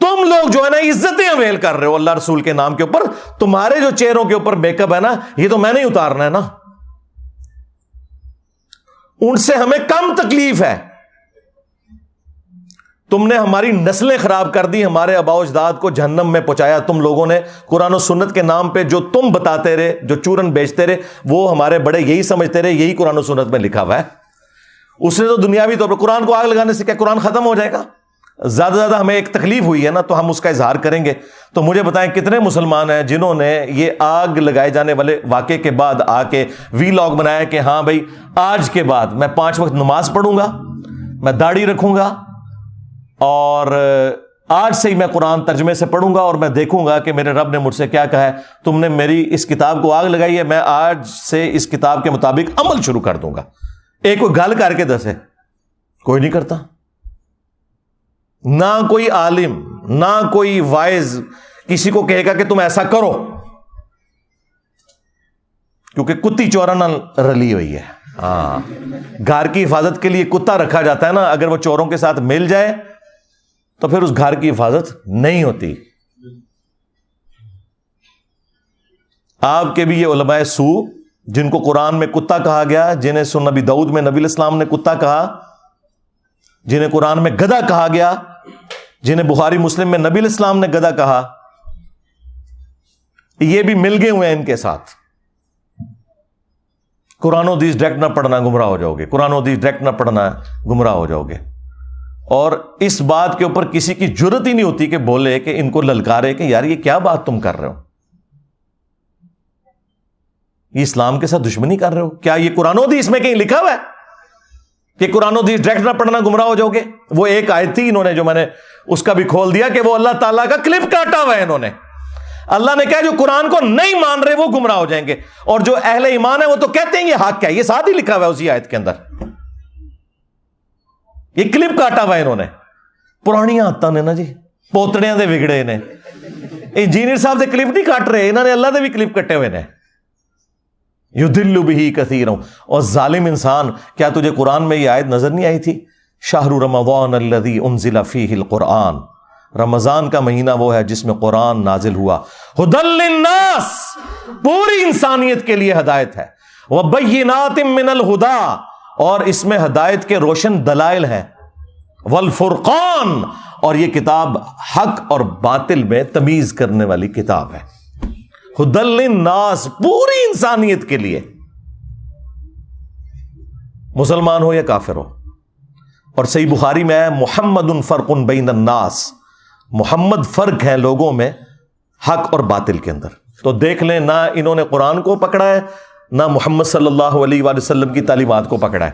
تم لوگ جو ہے نا، عزتیں اویل کر رہے ہو اللہ رسول کے نام کے اوپر۔ تمہارے جو چہروں کے اوپر میک اپ ہے نا، یہ تو میں نہیں اتارنا ہے نا۔ ان سے ہمیں کم تکلیف ہے۔ تم نے ہماری نسلیں خراب کر دی، ہمارے ابا اجداد کو جہنم میں پہنچایا۔ تم لوگوں نے قرآن و سنت کے نام پہ جو تم بتاتے رہے، جو چورن بیچتے رہے، وہ ہمارے بڑے یہی سمجھتے رہے، یہی قرآن و سنت میں لکھا ہوا ہے۔ اس نے تو دنیاوی طور پر قرآن کو آگ لگانے سے کیا قرآن ختم ہو جائے گا؟ زیادہ زیادہ ہمیں ایک تکلیف ہوئی ہے نا، تو ہم اس کا اظہار کریں گے۔ تو مجھے بتائیں کتنے مسلمان ہیں جنہوں نے یہ آگ لگائے جانے والے واقعے کے بعد آ کے وی لاگ بنایا کہ ہاں بھائی، آج کے بعد میں پانچ وقت نماز پڑھوں گا، میں داڑھی رکھوں گا اور آج سے ہی میں قرآن ترجمے سے پڑھوں گا اور میں دیکھوں گا کہ میرے رب نے مجھ سے کیا کہا ہے۔ تم نے میری اس کتاب کو آگ لگائی ہے، میں آج سے اس کتاب کے مطابق عمل شروع کر دوں گا۔ ایک کوئی گل کر کے دسے، کوئی نہیں کرتا۔ نہ کوئی عالم، نہ کوئی وائز کسی کو کہے گا کہ تم ایسا کرو۔ کیونکہ کتی چورا نہ رلی ہوئی ہے۔ ہاں۔ گھر کی حفاظت کے لیے کتا رکھا جاتا ہے نا۔ اگر وہ چوروں کے ساتھ مل جائے تو پھر اس گھر کی حفاظت نہیں ہوتی۔ آپ کے بھی یہ علماء سو، جن کو قرآن میں کتا کہا گیا، جنہیں سن نبی دعود میں نبی الاسلام نے کتا کہا، جنہیں قرآن میں گدا کہا گیا جنہیں بخاری مسلم میں نبی الاسلام نے گدا کہا، یہ بھی مل گئے ہوئے ہیں ان کے ساتھ۔ قرآن و دیس ڈائریکٹ نہ پڑھنا گمراہ ہو جاؤ گے۔ قرآن و دیس ڈائریکٹ نہ پڑھنا گمراہ ہو جاؤ گے۔ اور اس بات کے اوپر کسی کی ضرورت ہی نہیں ہوتی کہ بولے کہ ان کو للکارے کہ یار یہ کیا بات تم کر رہے ہو؟ یہ اسلام کے ساتھ دشمنی کر رہے ہو؟ کیا یہ قرآن و دیس میں کہیں لکھا ہوا ہے؟ کہ قرآن و دیس ڈائریکٹ نہ پڑھنا، گمراہ ہو جاؤ گے وہ ایک آئے تھی انہوں نے جو میں نے اس کا بھی کھول دیا کہ وہ اللہ تعالیٰ کا کلپ کاٹا ہوا ہے انہوں نے۔ اللہ نے کہا جو قرآن کو نہیں مان رہے وہ گمراہ ہو جائیں گے۔ اور جو اہل ایمان ہے وہ تو کہتے ہیں یہ حق کیا یہ ساتھ ہی لکھا ہوا ہے اسی آیت کے اندر۔ یہ کلپ کاٹا ہوا ہے انہوں نے۔ پرانی آدت نے نا جی پوتڑیاں دے بگڑے نے۔ انجینئر صاحب سے کلپ نہیں کاٹ رہے انہوں نے اللہ دے بھی کلپ کٹے ہوئے نے۔ یو دلو بھی کثیر ہوں اور ظالم انسان، کیا تجھے قرآن میں یہ آیت نظر نہیں آئی تھی؟ شاہ رمضان الذي انزل فيه القرآن۔ رمضان کا مہینہ وہ ہے جس میں قرآن نازل ہوا۔ ہدل للناس، پوری انسانیت کے لیے ہدایت ہے۔ وہ بینات من الہدا، اور اس میں ہدایت کے روشن دلائل ہیں۔ والفرقان، اور یہ کتاب حق اور باطل میں تمیز کرنے والی کتاب ہے۔ ہدل ناس پوری انسانیت کے لیے۔ مسلمان ہو یا کافر ہو۔ اور صحیح بخاری میں ہے، محمد ان فرق ان بین الناس۔ محمد فرق ہے لوگوں میں حق اور باطل کے اندر۔ تو دیکھ لیں، نہ انہوں نے قرآن کو پکڑا ہے، نہ محمد صلی اللہ علیہ وآلہ وسلم کی تعلیمات کو پکڑا ہے۔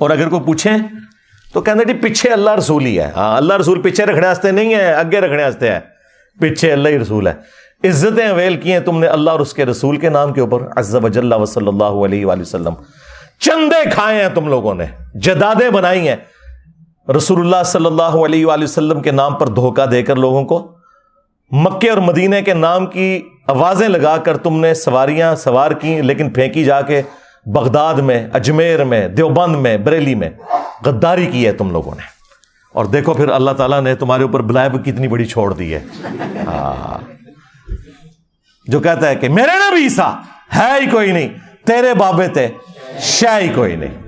اور اگر کوئی پوچھیں تو کہتے جی پیچھے اللہ رسول ہی ہے۔ ہاں اللہ رسول پیچھے رکھنے واسطے نہیں ہے، اگے رکھنے واسطے ہے۔ پیچھے اللہ ہی رسول ہے۔ عزتیں اویل کی ہیں، تم نے اللہ اور اس کے رسول کے نام کے اوپر عز و جل صلی اللہ علیہ وآلہ وسلم چندے کھائے ہیں تم لوگوں نے، جدادیں بنائی ہیں۔ رسول اللہ صلی اللہ علیہ وآلہ وسلم کے نام پر دھوکہ دے کر لوگوں کو، مکے اور مدینے کے نام کی آوازیں لگا کر تم نے سواریاں سوار کی، لیکن پھینکی جا کے بغداد میں، اجمیر میں، دیوبند میں، بریلی میں غداری کی ہے تم لوگوں نے۔ اور دیکھو پھر اللہ تعالیٰ نے تمہارے اوپر بلائب کتنی بڑی چھوڑ دی ہے۔ جو کہتا ہے کہ میرے نبی عیسا ہے ہی کوئی نہیں، تیرے بابے تھے شہ ہی کوئی نہیں۔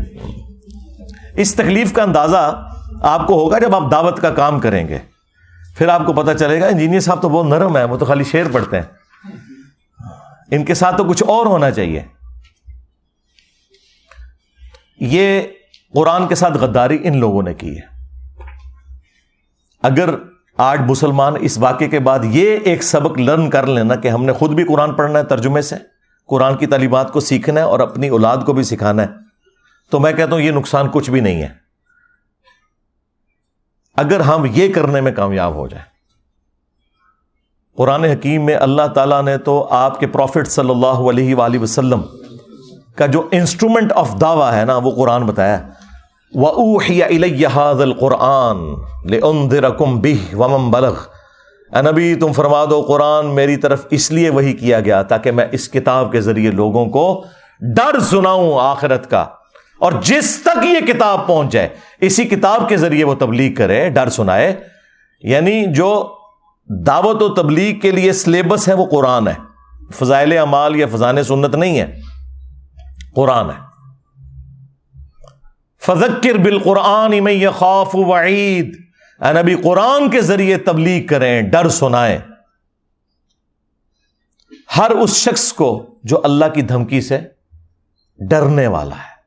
اس تکلیف کا اندازہ آپ کو ہوگا جب آپ دعوت کا کام کریں گے۔ پھر آپ کو پتا چلے گا، انجینئر صاحب تو بہت نرم ہے وہ تو خالی شیر پڑھتے ہیں۔ ان کے ساتھ تو کچھ اور ہونا چاہیے۔ یہ قرآن کے ساتھ غداری ان لوگوں نے کی ہے۔ اگر آج مسلمان اس واقعے کے بعد یہ ایک سبق لرن کر لینا کہ ہم نے خود بھی قرآن پڑھنا ہے ترجمے سے۔ قرآن کی تعلیمات کو سیکھنا ہے اور اپنی اولاد کو بھی سکھانا ہے۔ تو میں کہتا ہوں یہ نقصان کچھ بھی نہیں ہے۔ اگر ہم یہ کرنے میں کامیاب ہو جائیں۔ قرآن حکیم میں اللہ تعالیٰ نے تو آپ کے پروفٹ صلی اللہ علیہ وآلہ وسلم کا جو انسٹرومنٹ آف دعویٰ ہے نا، وہ قرآن بتایا القرآن بلغ نبی، تم فرما دو، قرآن میری طرف اس لیے وہی کیا گیا تاکہ میں اس کتاب کے ذریعے لوگوں کو ڈر سناؤں آخرت کا۔ اور جس تک یہ کتاب پہنچ جائے، اسی کتاب کے ذریعے وہ تبلیغ کرے، ڈر سنائے۔ یعنی جو دعوت و تبلیغ کے لیے سلیبس ہے، وہ قرآن ہے۔ فضائل اعمال یا فضان سنت نہیں ہے، قرآن ہے۔ فذکر بالقرآن میں یہ خوف وعید۔ اے نبی، قرآن کے ذریعے تبلیغ کریں، ڈر سنائیں۔ ہر اس شخص کو جو اللہ کی دھمکی سے ڈرنے والا ہے۔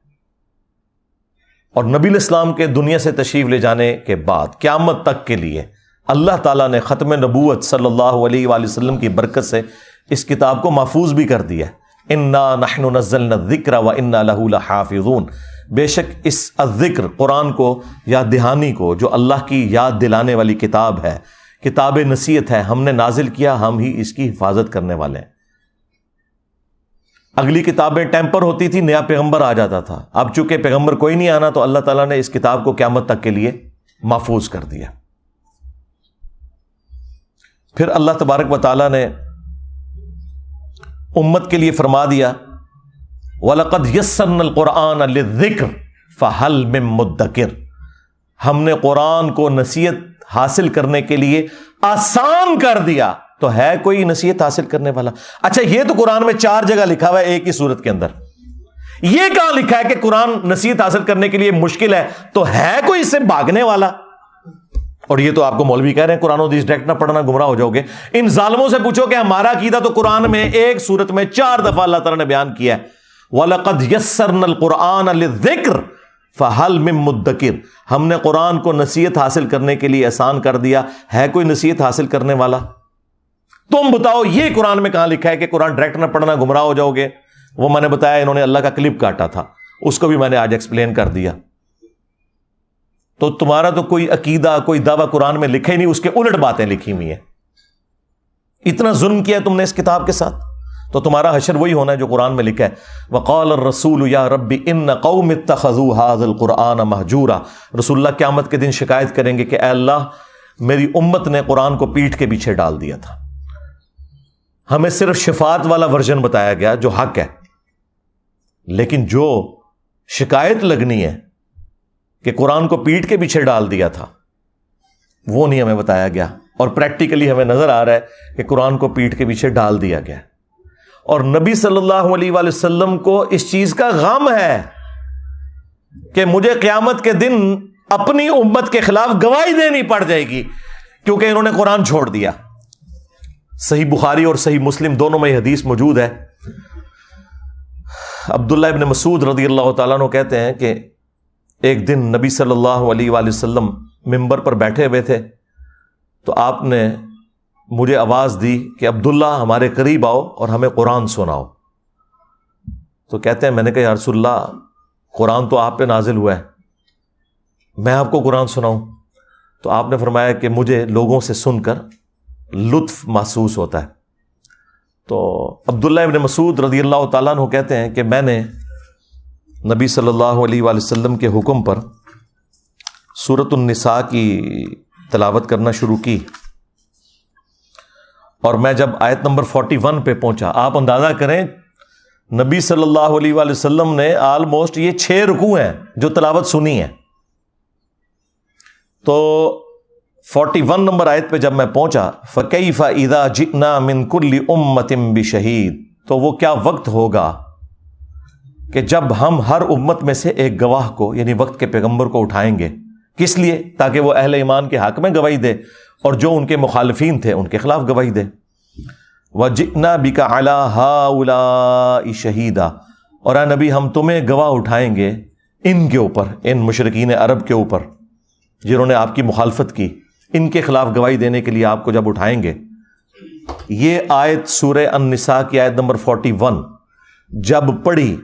اور نبی الاسلام کے دنیا سے تشریف لے جانے کے بعد، قیامت تک کے لیے اللہ تعالیٰ نے ختم نبوت صلی اللہ علیہ وآلہ وسلم کی برکت سے اس کتاب کو محفوظ بھی کر دیا انا نحن نزلنا ذکر و انا لہو لحافظون بے شک اس ذکر قرآن کو یا دہانی کو جو اللہ کی یاد دلانے والی کتاب ہے، کتاب نصیحت ہے، ہم نے نازل کیا، ہم ہی اس کی حفاظت کرنے والے ہیں۔ اگلی کتابیں ٹیمپر ہوتی تھی، نیا پیغمبر آ جاتا تھا۔ اب چونکہ پیغمبر کوئی نہیں آنا، تو اللہ تعالیٰ نے اس کتاب کو قیامت تک کے لیے محفوظ کر دیا۔ پھر اللہ تبارک و تعالیٰ نے امت کے لیے فرما دیا، ولقد یسن القرآن ذکر فہل میں مدکر ہم نے قرآن کو نصیحت حاصل کرنے کے لیے آسان کر دیا، تو ہے کوئی نصیحت حاصل کرنے والا؟ اچھا یہ تو قرآن میں چار جگہ لکھا ہوا ہے، ایک ہی صورت کے اندر۔ یہ کہاں لکھا ہے کہ قرآن نصیحت حاصل کرنے کے لیے مشکل ہے، تو ہے کوئی اس سے بھاگنے والا؟ اور یہ تو آپ کو مولوی کہہ رہے ہیں، قرآن و حدیث ڈائریکٹ نہ پڑھنا گمراہ ہو جاؤ گے۔ ان ظالموں سے پوچھو کہ ہمارا عقیدہ تو قرآن میں ایک صورت میں چار دفعہ اللہ تعالیٰ نے بیان کیا ہے۔ وَلَقَدْ يَسَّرْنَا الْقُرْآنَ لِلذِّكْرِ فَحَلْ مِن مُدَّكِرْ۔ ہم نے قرآن کو نصیحت حاصل کرنے کے لیے احسان کر دیا۔ ہے کوئی نصیحت حاصل کرنے والا؟ تم بتاؤ یہ قرآن میں کہاں لکھا ہے کہ قرآن ڈائریکٹ نہ پڑھنا گمراہ ہو جاؤ گے؟ وہ میں نے بتایا انہوں نے اللہ کا کلپ کاٹا تھا۔ اس کو بھی میں نے آج ایکسپلین کر دیا۔ تو تمہارا تو کوئی عقیدہ، کوئی دعویٰ قرآن میں لکھے نہیں، اس کے الٹ باتیں لکھی ہوئی ہیں۔ اتنا ظلم کیا تم نے اس کتاب کے ساتھ؟ تو تمہارا حشر وہی ہونا ہے جو قرآن میں لکھا ہے۔ وقال الرسول یا ربی ان قوم اتخذوا هذا القرآن مہجورا۔ رسول اللہ قیامت کے دن شکایت کریں گے کہ اے اللہ، میری امت نے قرآن کو پیٹ کے پیچھے ڈال دیا تھا۔ ہمیں صرف شفات والا ورژن بتایا گیا جو حق ہے۔ لیکن جو شکایت لگنی ہے کہ قرآن کو پیٹ کے پیچھے ڈال دیا تھا۔ وہ نہیں ہمیں بتایا گیا۔ اور پریکٹیکلی ہمیں نظر آ رہا ہے کہ قرآن کو پیٹ کے پیچھے ڈال دیا گیا۔ اور نبی صلی اللہ علیہ وآلہ وسلم کو اس چیز کا غم ہے کہ مجھے قیامت کے دن اپنی امت کے خلاف گواہی دینی پڑ جائے گی کیونکہ انہوں نے قرآن چھوڑ دیا۔ صحیح بخاری اور صحیح مسلم دونوں میں حدیث موجود ہے۔ عبداللہ ابن مسعود رضی اللہ تعالیٰ کہتے ہیں کہ ایک دن نبی صلی اللہ علیہ وآلہ وسلم ممبر پر بیٹھے ہوئے تھے تو آپ نے مجھے آواز دی کہ عبداللہ ہمارے قریب آؤ اور ہمیں قرآن سناؤ۔ تو کہتے ہیں، میں نے کہا، یا رسول اللہ، قرآن تو آپ پہ نازل ہوا ہے۔ میں آپ کو قرآن سناؤں۔ تو آپ نے فرمایا کہ مجھے لوگوں سے سن کر لطف محسوس ہوتا ہے۔ تو عبداللہ ابن مسعود رضی اللہ تعالیٰ عنہ کہتے ہیں کہ میں نے نبی صلی اللہ علیہ وآلہ وسلم کے حکم پر صورت النساء کی تلاوت کرنا شروع کی۔ اور میں جب آیت نمبر فورٹی ون پہ پہنچا، آپ اندازہ کریں، نبی صلی اللہ علیہ وآلہ وسلم نے آلموسٹ یہ چھ رکو ہیں جو تلاوت سنی ہے تو فورٹی ون نمبر آیت پہ جب میں پہنچا فقی فا جتنا من کل امتم بھی شہید تو وہ کیا وقت ہوگا؟ کہ جب ہم ہر امت میں سے ایک گواہ کو یعنی وقت کے پیغمبر کو اٹھائیں گے، کس لیے؟ تاکہ وہ اہل ایمان کے حق میں گواہی دے اور جو ان کے مخالفین تھے ان کے خلاف گواہی دے۔ وہ جتنا بھی کا اعلیٰ شہیدا اور اے نبی، ہم تمہیں گواہ اٹھائیں گے ان کے اوپر، ان مشرقین عرب کے اوپر، جنہوں نے آپ کی مخالفت کی۔ ان کے خلاف گواہی دینے کے لیے آپ کو جب اٹھائیں گے۔ یہ آیت سورہ النساء کی آیت نمبر فورٹی ون، جب پڑھی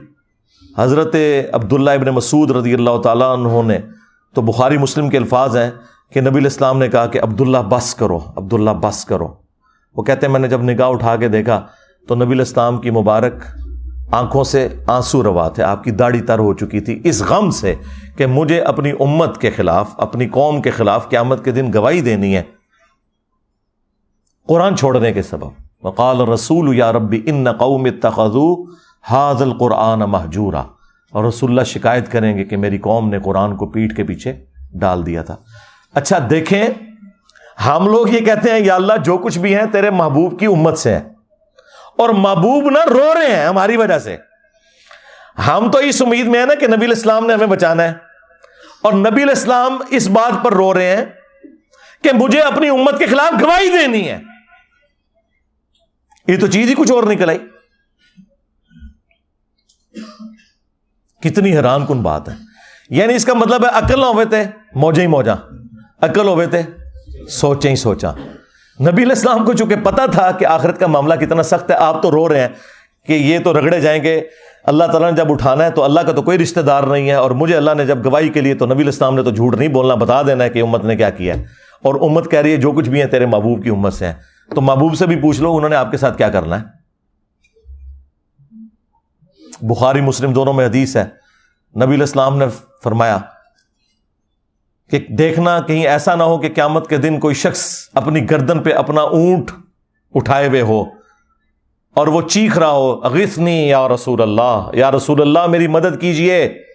حضرت عبداللہ ابن مسعود رضی اللہ تعالیٰ عنہ نے، تو بخاری مسلم کے الفاظ ہیں کہ نبی الاسلام نے کہا کہ عبداللہ بس کرو، عبداللہ بس کرو۔ وہ کہتے ہیں، میں نے جب نگاہ اٹھا کے دیکھا تو نبی الاسلام کی مبارک آنکھوں سے آنسو روا تھے، آپ کی داڑھی تر ہو چکی تھی۔ اس غم سے کہ مجھے اپنی امت کے خلاف، اپنی قوم کے خلاف قیامت کے دن گواہی دینی ہے۔ قرآن چھوڑنے کے سبب۔ وقال رسول یا ربی، ان قوم اتخذو حاض القرآن محجورا اور رسول اللہ شکایت کریں گے کہ میری قوم نے قرآن کو پیٹ کے پیچھے ڈال دیا تھا۔ اچھا دیکھیں، ہم لوگ یہ کہتے ہیں، یا اللہ، جو کچھ بھی ہیں، تیرے محبوب کی امت سے ہیں۔ اور محبوب نہ رو رہے ہیں ہماری وجہ سے۔ ہم تو اس امید میں ہیں نا کہ نبی الاسلام نے ہمیں بچانا ہے۔ اور نبی الاسلام اس بات پر رو رہے ہیں کہ مجھے اپنی امت کے خلاف گواہی دینی ہے۔ یہ تو چیز ہی کچھ اور نکل آئی۔ کتنی حیران کن بات ہے۔ یعنی اس کا مطلب ہے عقل نہ ہوئے تھے موجے ہی موجا عقل ہوئے تھے سوچیں ہی سوچا نبی علیہ السلام کو چونکہ پتا تھا کہ آخرت کا معاملہ کتنا سخت ہے، آپ تو رو رہے ہیں کہ یہ تو رگڑے جائیں گے۔ اللہ تعالیٰ نے جب اٹھانا ہے تو اللہ کا تو کوئی رشتہ دار نہیں ہے۔ اور مجھے اللہ نے جب گواہی کے لیے تو نبی الاسلام نے تو جھوٹ نہیں بولنا، بتا دینا ہے کہ امت نے کیا کیا ہے۔ اور امت کہہ رہی ہے جو کچھ بھی ہے تیرے محبوب کی امت سے ہیں تو محبوب سے بھی پوچھ لو انہوں نے آپ کے ساتھ کیا کرنا ہے۔ بخاری، مسلم دونوں میں حدیث ہے۔ نبی الاسلام نے فرمایا کہ دیکھنا کہیں ایسا نہ ہو کہ قیامت کے دن کوئی شخص اپنی گردن پہ اپنا اونٹ اٹھائے ہوئے ہو اور وہ چیخ رہا ہو، اغثنی یا رسول اللہ، یا رسول اللہ میری مدد کیجیے۔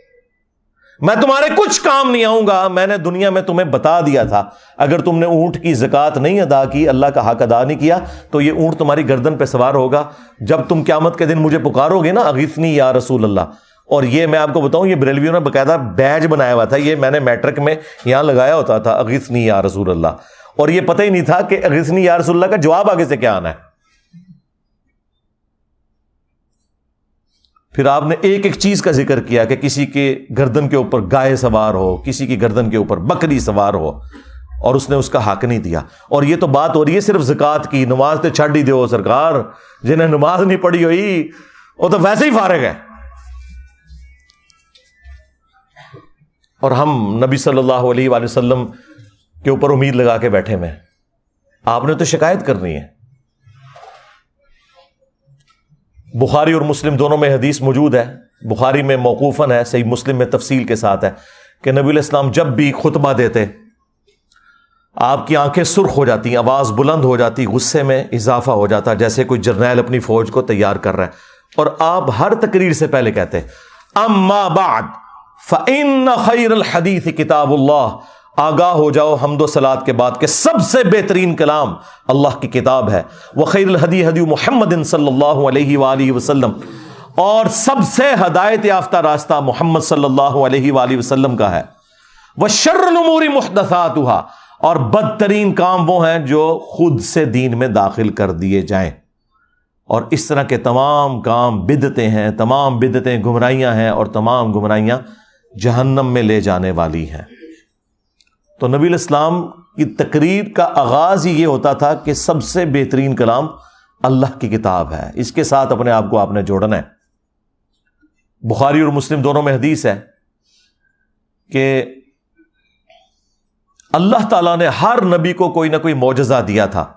میں تمہارے کچھ کام نہیں آؤں گا۔ میں نے دنیا میں تمہیں بتا دیا تھا۔ اگر تم نے اونٹ کی زکات نہیں ادا کی، اللہ کا حق ادا نہیں کیا، تو یہ اونٹ تمہاری گردن پہ سوار ہوگا۔ جب تم قیامت کے دن مجھے پکارو گے نا، اغیثنی یا رسول اللہ۔ اور یہ میں آپ کو بتاؤں، یہ بریلویوں نے باقاعدہ بیج بنایا ہوا تھا۔ یہ میں نے میٹرک میں یہاں لگایا ہوتا تھا، اغیثنی یا رسول اللہ۔ اور یہ پتہ ہی نہیں تھا کہ اغیثنی یا رسول اللہ کا جواب آگے سے کیا آنا ہے۔ پھر آپ نے ایک ایک چیز کا ذکر کیا کہ کسی کے گردن کے اوپر گائے سوار ہو، کسی کی گردن کے اوپر بکری سوار ہو، اور اس نے اس کا حق نہیں دیا۔ اور یہ تو بات ہو رہی ہے صرف زکات کی۔ نماز تو چھڈ ہی دو سرکار، جنہیں نماز نہیں پڑھی ہوئی، وہ تو ویسے ہی فارغ ہے اور ہم نبی صلی اللہ علیہ وآلہ وسلم کے اوپر امید لگا کے بیٹھے میں آپ نے تو شکایت کرنی ہے۔ بخاری اور مسلم دونوں میں حدیث موجود ہے۔ بخاری میں موقوفاً ہے، صحیح مسلم میں تفصیل کے ساتھ ہے کہ نبی علیہ السلام جب بھی خطبہ دیتے، آپ کی آنکھیں سرخ ہو جاتی، آواز بلند ہو جاتی، غصے میں اضافہ ہو جاتا، جیسے کوئی جرنیل اپنی فوج کو تیار کر رہا ہے۔ اور آپ ہر تقریر سے پہلے کہتے، اما بعد، فإن خیر الحدیث کتاب اللہ۔ آگاہ ہو جاؤ حمد و سلاد کے بعد کہ سب سے بہترین کلام اللہ کی کتاب ہے۔ وہ خیر الحدی حدی محمد صلی اللہ علیہ وآلہ وسلم۔ اور سب سے ہدایت یافتہ راستہ محمد صلی اللہ علیہ وآلہ وسلم کا ہے۔ وہ شر الامور محدثات اور بدترین کام وہ ہیں جو خود سے دین میں داخل کر دیے جائیں۔ اور اس طرح کے تمام کام بدتے ہیں، تمام بدتیں گمراہیاں ہیں اور تمام گمراہیاں جہنم میں لے جانے والی ہیں۔ تو نبی الاسلام کی تقریر کا آغاز ہی یہ ہوتا تھا کہ سب سے بہترین کلام اللہ کی کتاب ہے۔ اس کے ساتھ اپنے آپ کو آپ نے جوڑنا ہے۔ بخاری اور مسلم دونوں میں حدیث ہے کہ اللہ تعالیٰ نے ہر نبی کو کوئی نہ کوئی معجزہ دیا تھا۔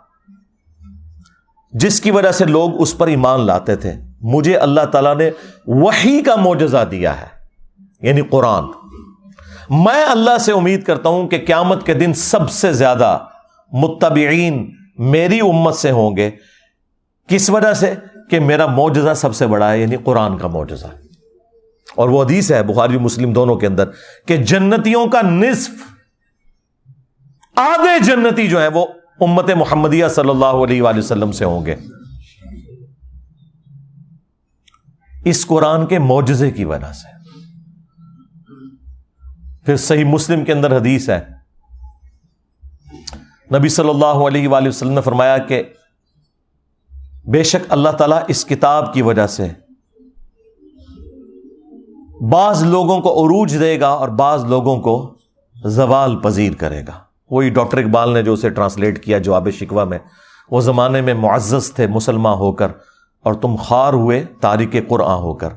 جس کی وجہ سے لوگ اس پر ایمان لاتے تھے۔ مجھے اللہ تعالیٰ نے وہی کا معجزہ دیا ہے یعنی قرآن۔ میں اللہ سے امید کرتا ہوں کہ قیامت کے دن سب سے زیادہ متبعین میری امت سے ہوں گے۔ کس وجہ سے؟ کہ میرا معجزہ سب سے بڑا ہے یعنی قرآن کا معجزہ۔ اور وہ حدیث ہے، بخاری مسلم دونوں کے اندر، کہ جنتیوں کا نصف آدھے جنتی جو ہیں وہ امت محمدیہ صلی اللہ علیہ وآلہ وسلم سے ہوں گے۔ اس قرآن کے معجزے کی وجہ سے۔ پھر صحیح مسلم کے اندر حدیث ہے۔ نبی صلی اللہ علیہ وآلہ وسلم نے فرمایا کہ بے شک اللہ تعالیٰ اس کتاب کی وجہ سے بعض لوگوں کو عروج دے گا اور بعض لوگوں کو زوال پذیر کرے گا۔ وہی ڈاکٹر اقبال نے جو اسے ٹرانسلیٹ کیا جواب شکوہ میں، وہ زمانے میں معزز تھے مسلمان ہو کر، اور تم خار ہوئے، تاریخ قرآن ہو کر۔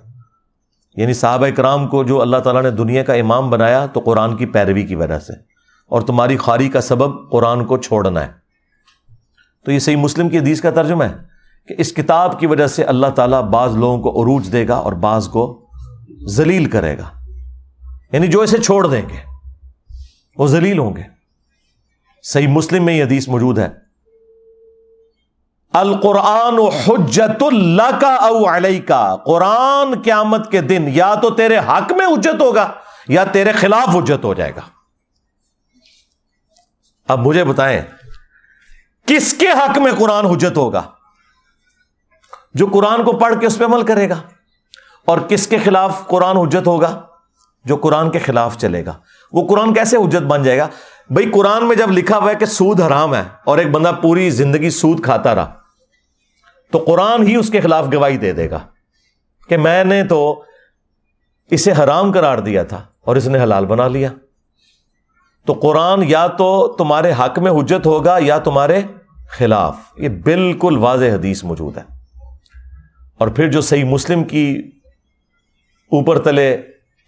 یعنی صحابہ کرام کو جو اللہ تعالیٰ نے دنیا کا امام بنایا تو قرآن کی پیروی کی وجہ سے۔ اور تمہاری خاری کا سبب قرآن کو چھوڑنا ہے۔ تو یہ صحیح مسلم کی حدیث کا ترجمہ ہے کہ اس کتاب کی وجہ سے اللہ تعالیٰ بعض لوگوں کو عروج دے گا اور بعض کو ذلیل کرے گا۔ یعنی جو اسے چھوڑ دیں گے، وہ ذلیل ہوں گے۔ صحیح مسلم میں یہ حدیث موجود ہے۔ القرآن حجت اللہ کا او علیہ کا قرآن قیامت کے دن یا تو تیرے حق میں حجت ہوگا یا تیرے خلاف حجت ہو جائے گا۔ اب مجھے بتائیں، کس کے حق میں قرآن حجت ہوگا؟ جو قرآن کو پڑھ کے اس پہ عمل کرے گا۔ اور کس کے خلاف قرآن حجت ہوگا؟ جو قرآن کے خلاف چلے گا۔ وہ قرآن کیسے حجت بن جائے گا؟ بھائی قرآن میں جب لکھا ہوا ہے کہ سود حرام ہے اور ایک بندہ پوری زندگی سود کھاتا رہا تو قرآن ہی اس کے خلاف گواہی دے دے گا کہ میں نے تو اسے حرام قرار دیا تھا اور اس نے حلال بنا لیا۔ تو قرآن یا تو تمہارے حق میں حجت ہوگا یا تمہارے خلاف۔ یہ بالکل واضح حدیث موجود ہے۔ اور پھر جو صحیح مسلم کی اوپر تلے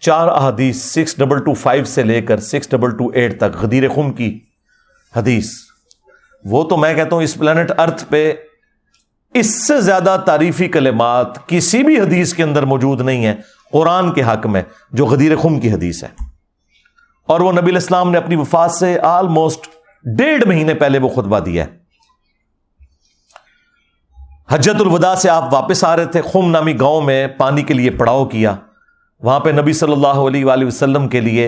چار احادیث سکس ڈبل ٹو فائیو سے لے کر سکس ڈبل ٹو ایٹ تک غدیر خم کی حدیث، وہ تو میں کہتا ہوں اس پلانٹ ارتھ پہ اس سے زیادہ تعریفی کلمات کسی بھی حدیث کے اندر موجود نہیں ہے قرآن کے حق میں، جو غدیر خم کی حدیث ہے۔ اور وہ نبی الاسلام نے اپنی وفات سے آلموسٹ ڈیڑھ مہینے پہلے وہ خطبہ دیا ہے۔ حجت الوداع سے آپ واپس آ رہے تھے، خم نامی گاؤں میں پانی کے لیے پڑاؤ کیا۔ وہاں پہ نبی صلی اللہ علیہ وآلہ وسلم کے لیے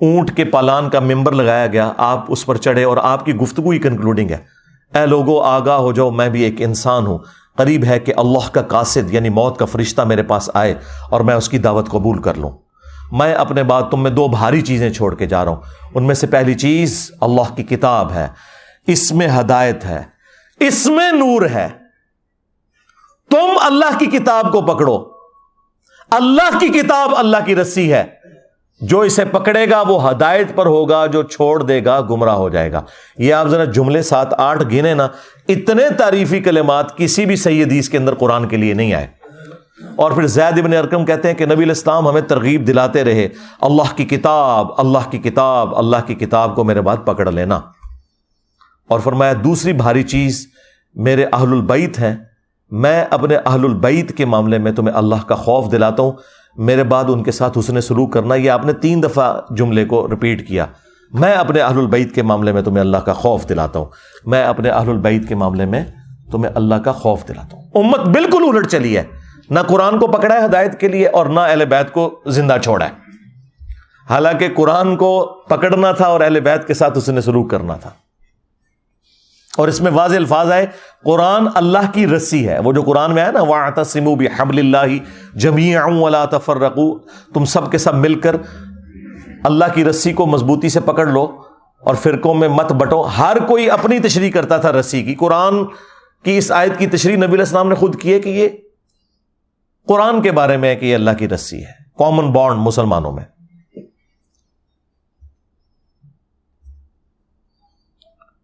اونٹ کے پالان کا ممبر لگایا گیا۔ آپ اس پر چڑھے اور آپ کی گفتگو ہی کنکلوڈنگ ہے۔ اے لوگو، آگاہ ہو جاؤ، میں بھی ایک انسان ہوں۔ قریب ہے کہ اللہ کا قاصد یعنی موت کا فرشتہ میرے پاس آئے اور میں اس کی دعوت قبول کر لوں۔ میں اپنے بعد تم میں دو بھاری چیزیں چھوڑ کے جا رہا ہوں۔ ان میں سے پہلی چیز اللہ کی کتاب ہے۔ اس میں ہدایت ہے۔ اس میں نور ہے۔ تم اللہ کی کتاب کو پکڑو۔ اللہ کی کتاب اللہ کی رسی ہے۔ جو اسے پکڑے گا، وہ ہدایت پر ہوگا، جو چھوڑ دے گا، گمراہ ہو جائے گا۔ یہ آپ ذرا جملے سات آٹھ گنے نا، اتنے تعریفی کلمات کسی بھی صحیح حدیث کے اندر قرآن کے لیے نہیں آئے۔ اور پھر زید ابن ارکم کہتے ہیں کہ نبی الاسلام ہمیں ترغیب دلاتے رہے، اللہ کی کتاب، اللہ کی کتاب، اللہ کی کتاب کو میرے بعد پکڑ لینا۔ اور فرمایا، دوسری بھاری چیز، میرے اہل البیت ہیں۔ میں اپنے اہل البیت کے معاملے میں تمہیں اللہ کا خوف دلاتا ہوں۔ میرے بعد ان کے ساتھ حسن سلوک کرنا، یہ آپ نے تین دفعہ جملے کو رپیٹ کیا۔ میں اپنے اہل البعید کے معاملے میں تمہیں اللہ کا خوف دلاتا ہوں۔ میں اپنے اہل البعید کے معاملے میں تمہیں اللہ کا خوف دلاتا ہوں۔ امت بالکل الٹ چلی ہے۔ نہ قرآن کو پکڑا ہے ہدایت کے لیے اور نہ اہل بیت کو زندہ چھوڑا ہے۔ حالانکہ قرآن کو پکڑنا تھا اور اہل بیت کے ساتھ اس نے سلوک کرنا تھا۔ اور اس میں واضح الفاظ آئے، قرآن اللہ کی رسی ہے۔ وہ جو قرآن میں ہے نا وہ سمو بھی اللہ جمی تفر رقو تم سب کے سب مل کر اللہ کی رسی کو مضبوطی سے پکڑ لو اور فرقوں میں مت بٹو۔ ہر کوئی اپنی تشریح کرتا تھا رسی کی۔ قرآن کی اس آیت کی تشریح نبی السلام نے خود کی ہے کہ یہ قرآن کے بارے میں ہے کہ یہ اللہ کی رسی ہے۔ کامن بانڈ مسلمانوں میں۔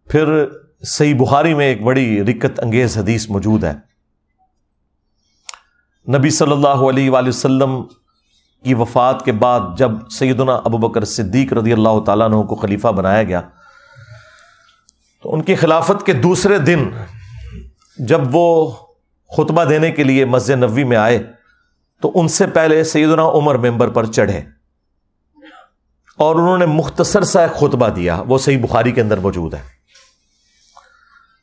پھر صحیح بخاری میں ایک بڑی رکت انگیز حدیث موجود ہے۔ نبی صلی اللہ علیہ وآلہ وسلم کی وفات کے بعد جب سیدنا ابو بکر صدیق رضی اللہ تعالیٰ عنہ کو خلیفہ بنایا گیا، تو ان کی خلافت کے دوسرے دن جب وہ خطبہ دینے کے لیے مسجد نبوی میں آئے، تو ان سے پہلے سیدنا عمر ممبر پر چڑھے اور انہوں نے مختصر سا ایک خطبہ دیا، وہ صحیح بخاری کے اندر موجود ہے۔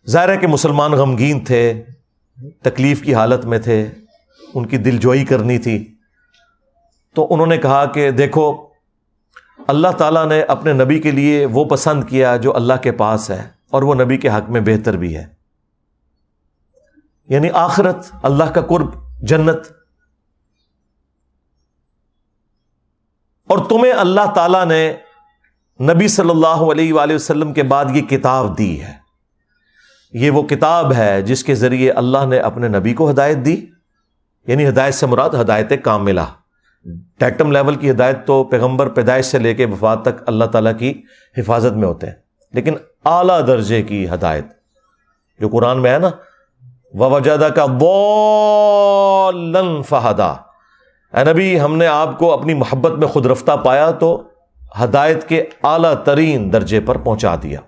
ظاہر ہے کہ مسلمان غمگین تھے، تکلیف کی حالت میں تھے، ان کی دل جوئی کرنی تھی۔ تو انہوں نے کہا کہ دیکھو، اللہ تعالیٰ نے اپنے نبی کے لیے وہ پسند کیا جو اللہ کے پاس ہے، اور وہ نبی کے حق میں بہتر بھی ہے۔ یعنی آخرت اللہ کا قرب، جنت۔ اور تمہیں اللہ تعالیٰ نے نبی صلی اللہ علیہ وآلہ وسلم کے بعد یہ کتاب دی ہے۔ یہ وہ کتاب ہے جس کے ذریعے اللہ نے اپنے نبی کو ہدایت دی یعنی ہدایت سے مراد ہدایت کام ملا۔ ٹیکٹم لیول کی ہدایت تو پیغمبر پیدائش سے لے کے وفات تک اللہ تعالیٰ کی حفاظت میں ہوتے ہیں، لیکن اعلیٰ درجے کی ہدایت۔ جو قرآن میں ہے نا وجادہ کا بولن فہدا اے نبی، ہم نے آپ کو اپنی محبت میں خود رفتہ پایا تو ہدایت کے اعلیٰ ترین درجے پر پہنچا دیا۔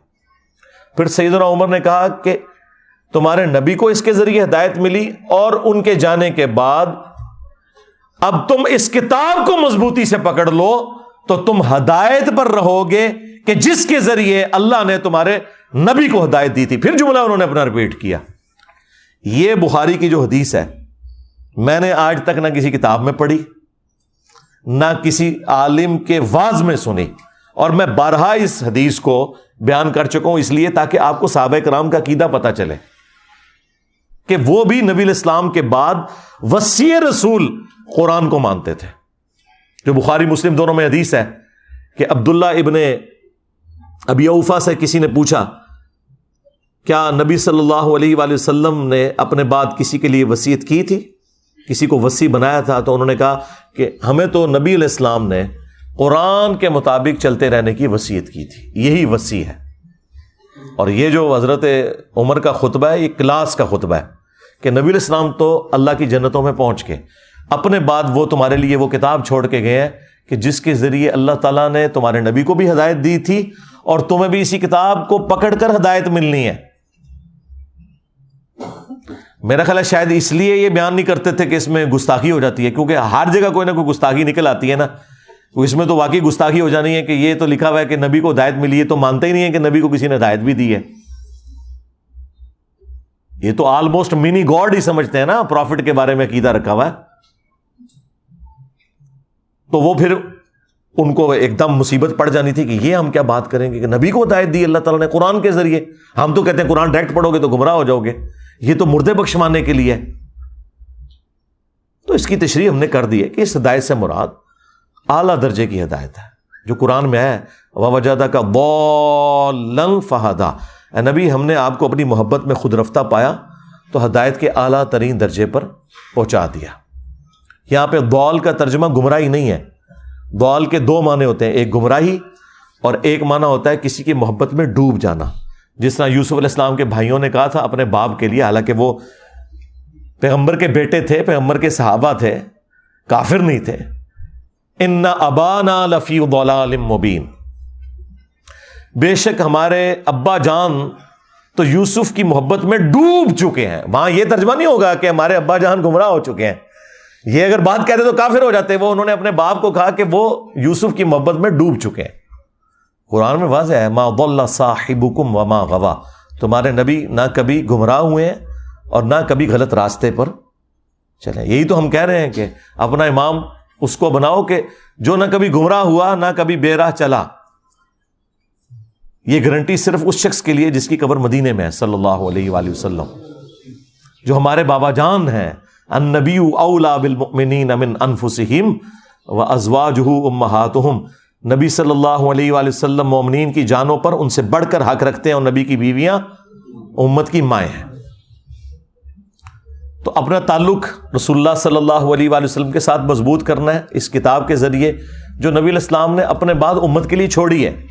پھر سیدنا عمر نے کہا کہ تمہارے نبی کو اس کے ذریعے ہدایت ملی اور ان کے جانے کے بعد اب تم اس کتاب کو مضبوطی سے پکڑ لو، تو تم ہدایت پر رہو گے کہ جس کے ذریعے اللہ نے تمہارے نبی کو ہدایت دی تھی۔ پھر جملہ انہوں نے اپنا رپیٹ کیا۔ یہ بخاری کی جو حدیث ہے، میں نے آج تک نہ کسی کتاب میں پڑھی، نہ کسی عالم کے واز میں سنی اور میں بارہا اس حدیث کو بیان کر چکا ہوں اس لیے تاکہ آپ کو صحابہ کرام کا عقیدہ پتا چلے کہ وہ بھی نبی الاسلام کے بعد وسیع رسول قرآن کو مانتے تھے۔ جو بخاری مسلم دونوں میں حدیث ہے کہ عبداللہ ابن ابی اوفا سے کسی نے پوچھا، کیا نبی صلی اللہ علیہ وآلہ وسلم نے اپنے بعد کسی کے لیے وسیعت کی تھی؟ کسی کو وسیع بنایا تھا؟ تو انہوں نے کہا کہ ہمیں تو نبی علیہ السلام نے قرآن کے مطابق چلتے رہنے کی وسیعت کی تھی۔ یہی وسیع ہے۔ اور یہ جو حضرت عمر کا خطبہ ہے، یہ کلاس کا خطبہ ہے کہ نبی علیہ السلام تو اللہ کی جنتوں میں پہنچ کے اپنے بعد وہ تمہارے لیے وہ کتاب چھوڑ کے گئے ہیں کہ جس کے ذریعے اللہ تعالیٰ نے تمہارے نبی کو بھی ہدایت دی تھی اور تمہیں بھی اسی کتاب کو پکڑ کر ہدایت ملنی ہے۔ میرا خیال ہے شاید اس لیے یہ بیان نہیں کرتے تھے کہ اس میں گستاخی ہو جاتی ہے، کیونکہ ہر جگہ کوئی نہ کوئی گستاخی نکل آتی ہے نا۔ اس میں تو واقعی گستاخی ہو جانی ہے کہ یہ تو لکھا ہوا ہے کہ نبی کو ہدایت ملی ہے، تو مانتے ہی نہیں ہے کہ نبی کو کسی نے ہدایت بھی دی ہے۔ یہ تو آلموسٹ منی گاڈ ہی سمجھتے ہیں نا پروفٹ کے بارے میں عقیدہ رکھا ہوا ہے۔ تو وہ پھر ان کو ایک دم مصیبت پڑ جانی تھی کہ یہ ہم کیا بات کریں گے کہ نبی کو ہدایت دی، اللہ تعالیٰ نے قرآن کے ذریعے۔ ہم تو کہتے ہیں قرآن ڈائریکٹ پڑھو گے تو گمراہ ہو جاؤ گے۔ یہ تو مردے بخشوانے کے لیے تو اس کی تشریح ہم نے کر دی ہے کہ اس ہدایت سے مراد اعلیٰ درجے کی ہدایت ہے۔ جو قرآن میں ہے وجادہ کا بول فہدا نبی، ہم نے آپ کو اپنی محبت میں خود رفتہ پایا، تو ہدایت کے اعلیٰ ترین درجے پر پہنچا دیا۔ یہاں پہ دول کا ترجمہ گمراہی نہیں ہے۔ دول کے دو معنی ہوتے ہیں، ایک گمراہی اور ایک معنی ہوتا ہے کسی کی محبت میں ڈوب جانا۔ جس طرح یوسف علیہ السلام کے بھائیوں نے کہا تھا اپنے باپ کے لیے، حالانکہ وہ پیغمبر کے بیٹے تھے، پیغمبر کے صحابہ تھے، کافر نہیں تھے۔ ان ابانا لفی مبین بے شک ہمارے ابا جان تو یوسف کی محبت میں ڈوب چکے ہیں۔ وہاں یہ ترجمہ نہیں ہوگا کہ ہمارے ابا جان گمراہ ہو چکے ہیں۔ یہ اگر بات کہتے تو کافر ہو جاتے۔ وہ انہوں نے اپنے باپ کو کہا کہ وہ یوسف کی محبت میں ڈوب چکے ہیں۔ قرآن میں واضح ہے، ما ضل صاحبکم وما غوا تمہارے نبی نہ کبھی گمراہ ہوئے ہیں اور نہ کبھی غلط راستے پر چلیں یہی تو ہم کہہ رہے ہیں کہ اپنا امام اس کو بناؤ کہ جو نہ کبھی گمراہ ہوا، نہ کبھی بے راہ چلا۔ یہ گارنٹی صرف اس شخص کے لیے جس کی قبر مدینے میں ہے، صلی اللہ علیہ وآلہ وسلم۔ جو ہمارے بابا جان ہیں، النبی اولا بالمؤمنین من انفسہم و ازواجہ امہاتہم۔ نبی صلی اللہ علیہ وآلہ وسلم مومنین کی جانوں پر ان سے بڑھ کر حق رکھتے ہیں اور نبی کی بیویاں امت کی مائیں ہیں۔ تو اپنا تعلق رسول اللہ صلی اللہ علیہ وآلہ وسلم کے ساتھ مضبوط کرنا ہے اس کتاب کے ذریعے جو نبی الاسلام نے اپنے بعد امت کے لیے چھوڑی ہے۔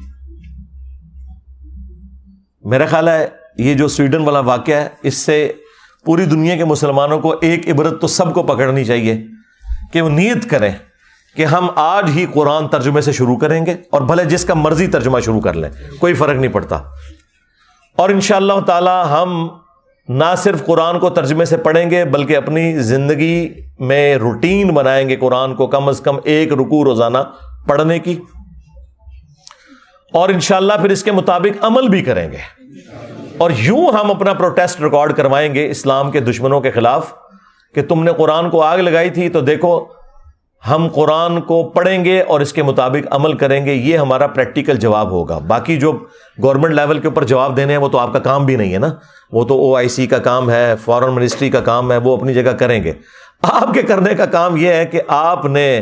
میرا خیال ہے یہ جو سویڈن والا واقعہ ہے، اس سے پوری دنیا کے مسلمانوں کو ایک عبرت تو سب کو پکڑنی چاہیے کہ وہ نیت کریں کہ ہم آج ہی قرآن ترجمے سے شروع کریں گے اور بھلے جس کا مرضی ترجمہ شروع کر لیں، کوئی فرق نہیں پڑتا۔ اور ان شاء اللہ تعالی ہم نہ صرف قرآن کو ترجمے سے پڑھیں گے، بلکہ اپنی زندگی میں روٹین بنائیں گے قرآن کو، کم از کم ایک رکو روزانہ پڑھنے کی۔ اور انشاءاللہ پھر اس کے مطابق عمل بھی کریں گے۔ اور یوں ہم اپنا پروٹیسٹ ریکارڈ کروائیں گے اسلام کے دشمنوں کے خلاف کہ تم نے قرآن کو آگ لگائی تھی تو دیکھو ہم قرآن کو پڑھیں گے اور اس کے مطابق عمل کریں گے، یہ ہمارا پریکٹیکل جواب ہوگا۔ باقی جو گورنمنٹ لیول کے اوپر جواب دینے ہیں، وہ تو آپ کا کام بھی نہیں ہے نا۔ وہ تو او آئی سی کا کام ہے فارن منسٹری کا کام ہے، وہ اپنی جگہ کریں گے۔ آپ کے کرنے کا کام یہ ہے کہ آپ نے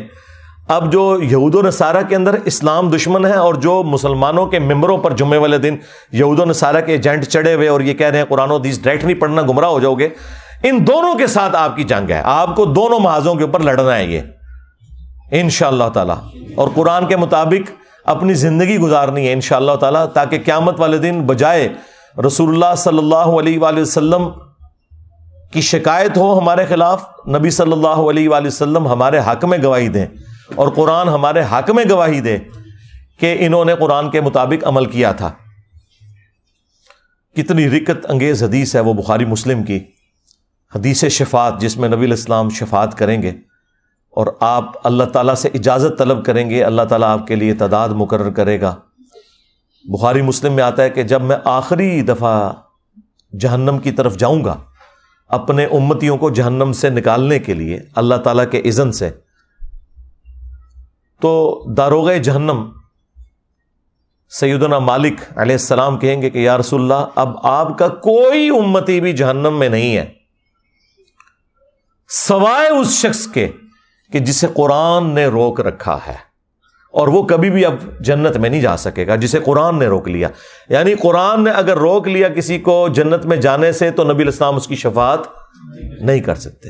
اب جو یہود و نصارہ کے اندر اسلام دشمن ہے اور جو مسلمانوں کے ممبروں پر جمعے والے دن یہود و نصارہ کے ایجنٹ چڑھے ہوئے اور یہ کہہ رہے ہیں قرآن و حدیث ڈائریکٹ نہیں پڑھنا، گمراہ ہو جاؤ گے۔ ان دونوں کے ساتھ آپ کی جنگ ہے۔ آپ کو دونوں محاذوں کے اوپر لڑنا ہے یہ۔ ان شاء اللہ تعالیٰ۔ اور قرآن کے مطابق اپنی زندگی گزارنی ہے ان شاء اللہ تعالیٰ، تاکہ قیامت والے دن بجائے رسول اللہ صلی اللہ علیہ وآلہ وسلم کی شکایت ہو ہمارے خلاف، نبی صلی اللہ علیہ وآلہ وسلم ہمارے حق میں گواہی دیں۔ اور قرآن ہمارے حق میں گواہی دے کہ انہوں نے قرآن کے مطابق عمل کیا تھا۔ کتنی رکت انگیز حدیث ہے وہ بخاری مسلم کی۔ حدیث شفات جس میں نبی الاسلام شفات کریں گے۔ اور آپ اللہ تعالیٰ سے اجازت طلب کریں گے، اللہ تعالیٰ آپ کے لیے تعداد مقرر کرے گا۔ بخاری مسلم میں آتا ہے کہ جب میں آخری دفعہ جہنم کی طرف جاؤں گا، اپنے امتیوں کو جہنم سے نکالنے کے لیے، اللہ تعالیٰ کے عزن سے، تو داروغ جہنم سیدنا مالک علیہ السلام کہیں گے کہ یا رسول اللہ، اب آپ کا کوئی امتی بھی جہنم میں نہیں ہے۔ سوائے اس شخص کے کہ جسے قرآن نے روک رکھا ہے اور وہ کبھی بھی اب جنت میں نہیں جا سکے گا، جسے قرآن نے روک لیا۔ یعنی قرآن نے اگر روک لیا کسی کو جنت میں جانے سے تو نبی الاسلام اس کی شفاعت نہیں کر سکتے۔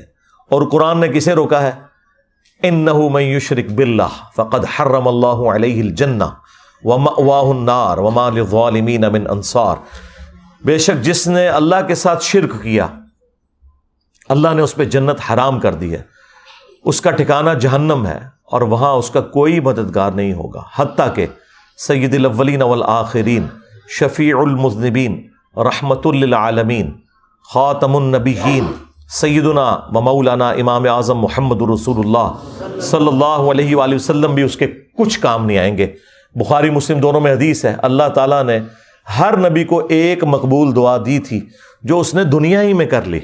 اور قرآن نے کسے روکا ہے؟ ان نہ یشرک بلّہ فقد حرم اللہ علیہ الجنہ واہ النار وما للظالمین من انصار۔ بے شک جس نے اللہ کے ساتھ شرک کیا، اللہ نے اس پہ جنت حرام کر دی ہے۔ اس کا ٹھکانہ جہنم ہے اور وہاں اس کا کوئی مددگار نہیں ہوگا۔ حتیٰ کہ سید الاولین والآخرین، شفیع المذنبین، رحمت للعالمین، خاتم النبیین، سیدنا و مولانا امام اعظم محمد رسول اللہ صلی اللہ علیہ وآلہ وسلم بھی اس کے کچھ کام نہیں آئیں گے۔ بخاری مسلم دونوں میں حدیث ہے، اللہ تعالیٰ نے ہر نبی کو ایک مقبول دعا دی تھی جو اس نے دنیا ہی میں کر لی۔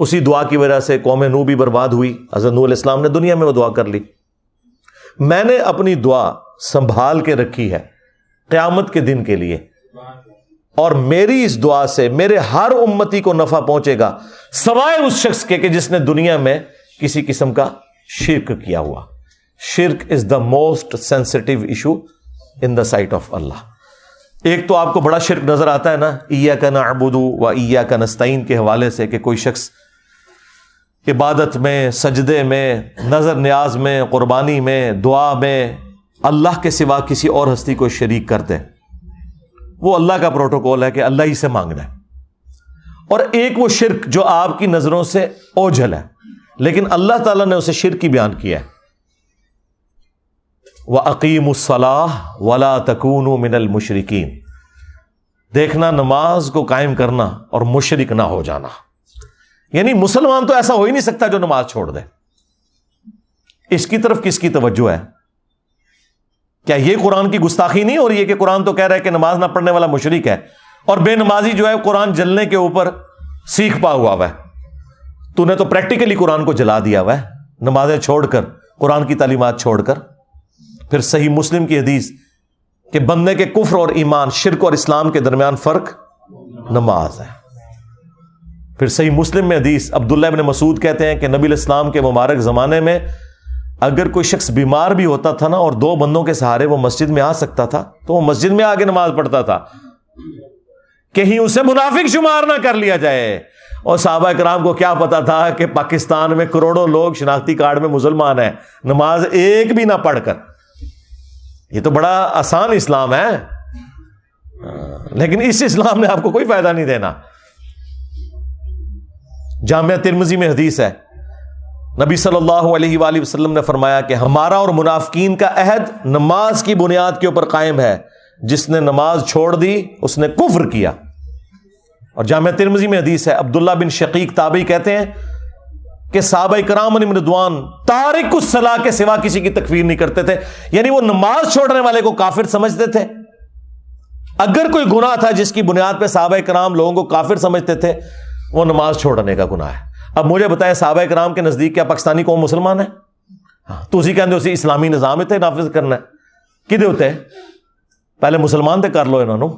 اسی دعا کی وجہ سے قوم نو بھی برباد ہوئی۔ حضرت نو علیہ السلام نے دنیا میں وہ دعا کر لی۔ میں نے اپنی دعا سنبھال کے رکھی ہے قیامت کے دن کے لیے۔ اور میری اس دعا سے میرے ہر امتی کو نفع پہنچے گا، سوائے اس شخص کے کہ جس نے دنیا میں کسی قسم کا شرک کیا ہوا۔ شرک is the most sensitive issue in the sight of Allah ایک تو آپ کو بڑا شرک نظر آتا ہے نا ایا کا نا ابودو و ایا کا نستعین کے حوالے سے کہ کوئی شخص عبادت میں، سجدے میں، نظر نیاز میں، قربانی میں، دعا میں اللہ کے سوا کسی اور ہستی کو شریک کر دے وہ اللہ کا پروٹوکول ہے کہ اللہ ہی سے مانگنا ہے۔ اور ایک وہ شرک جو آپ کی نظروں سے اوجھل ہے، لیکن اللہ تعالیٰ نے اسے شرک کی بیان کیا ہے۔ و عقیم الصلاح ولا تکون من المشرقین دیکھنا، نماز کو قائم کرنا اور مشرق نہ ہو جانا۔ یعنی مسلمان تو ایسا ہو ہی نہیں سکتا جو نماز چھوڑ دے۔ اس کی طرف کس کی توجہ ہے؟ کیا یہ قرآن کی گستاخی نہیں ہو رہی ہے کہ قرآن تو کہہ رہا ہے کہ نماز نہ پڑھنے والا مشرق ہے اور بے نمازی جو ہے قرآن جلنے کے اوپر سیکھ پا ہوا ہوا ہے؟ تو نے تو پریکٹیکلی قرآن کو جلا دیا ہوا ہے۔ نمازیں چھوڑ کر، قرآن کی تعلیمات چھوڑ کر۔ پھر صحیح مسلم کی حدیث کہ بندے کے کفر اور ایمان، شرک اور اسلام کے درمیان فرق نماز ہے۔ پھر صحیح مسلم میں حدیث عبداللہ ابن مسعود کہتے ہیں کہ نبی الاسلام کے مبارک زمانے میں اگر کوئی شخص بیمار بھی ہوتا تھا نا اور دو بندوں کے سہارے وہ مسجد میں آ سکتا تھا تو وہ مسجد میں آگے نماز پڑھتا تھا۔ کہیں اسے منافق شمار نہ کر لیا جائے۔ اور صحابہ کرام کو کیا پتا تھا کہ پاکستان میں کروڑوں لوگ شناختی کارڈ میں مسلمان ہیں، نماز ایک بھی نہ پڑھ کر۔ یہ تو بڑا آسان اسلام ہے۔ ہاں، لیکن اس اسلام نے آپ کو کوئی فائدہ نہیں دینا۔ جامعہ ترمزی میں حدیث ہے۔ نبی صلی اللہ علیہ وآلہ وسلم نے فرمایا کہ ہمارا اور منافقین کا عہد نماز کی بنیاد کے اوپر قائم ہے۔ جس نے نماز چھوڑ دی، اس نے کفر کیا۔ اور جامعہ ترمزی میں حدیث ہے، عبداللہ بن شقیق تابعی کہتے ہیں کہ صحابہ کرام مردوان تارک الصلاح کے سوا کسی کی تکفیر نہیں کرتے تھے۔ یعنی وہ نماز چھوڑنے والے کو کافر سمجھتے تھے۔ اگر کوئی گناہ تھا جس کی بنیاد پہ صحابہ کرام لوگوں کو کافر سمجھتے تھے وہ نماز چھوڑنے کا گناہ ہے۔ اب مجھے بتائیں صحابہ کرام کے نزدیک کیا پاکستانی قوم مسلمان ہے؟ ہاں تو اسی کہتے اسی اسلامی نظام تھے نافذ کرنا ہے۔ کدے ہوتے ہیں؟ پہلے مسلمان تھے کر لو انہوں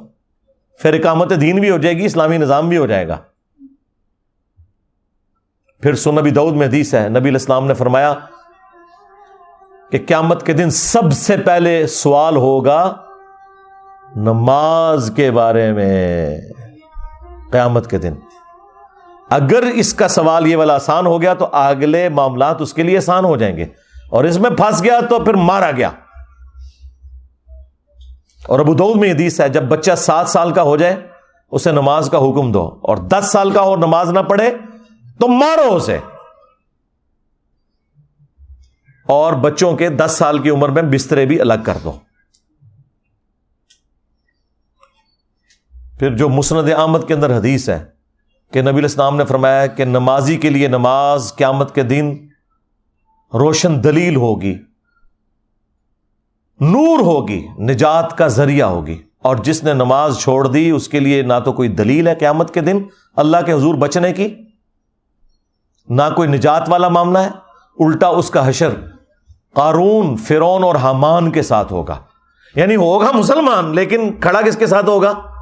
پھر اقامت دین بھی ہو جائے گی، اسلامی نظام بھی ہو جائے گا۔ پھر سو نبی دعود میں حدیث ہے، نبی الاسلام نے فرمایا کہ قیامت کے دن سب سے پہلے سوال ہوگا نماز کے بارے میں۔ قیامت کے دن۔ اگر اس کا سوال یہ والا آسان ہو گیا تو اگلے معاملات اس کے لیے آسان ہو جائیں گے۔ اور اس میں پھنس گیا تو پھر مارا گیا۔ اور ابو دعود میں حدیث ہے، جب بچہ سات سال کا ہو جائے، اسے نماز کا حکم دو۔ اور دس سال کا اور نماز نہ پڑھے، تو مارو اسے۔ اور بچوں کے دس سال کی عمر میں بسترے بھی الگ کر دو۔ پھر جو مسند آمد کے اندر حدیث ہے کہ نبی الاسلام نے فرمایا کہ نمازی کے لیے نماز قیامت کے دن روشن دلیل ہوگی، نور ہوگی، نجات کا ذریعہ ہوگی۔ اور جس نے نماز چھوڑ دی، اس کے لیے نہ تو کوئی دلیل ہے قیامت کے دن، اللہ کے حضور بچنے کی، نہ کوئی نجات والا معاملہ ہے۔ الٹا اس کا حشر قارون فرون اور حامان کے ساتھ ہوگا۔ یعنی ہوگا مسلمان، لیکن کھڑا کس کے ساتھ ہوگا؟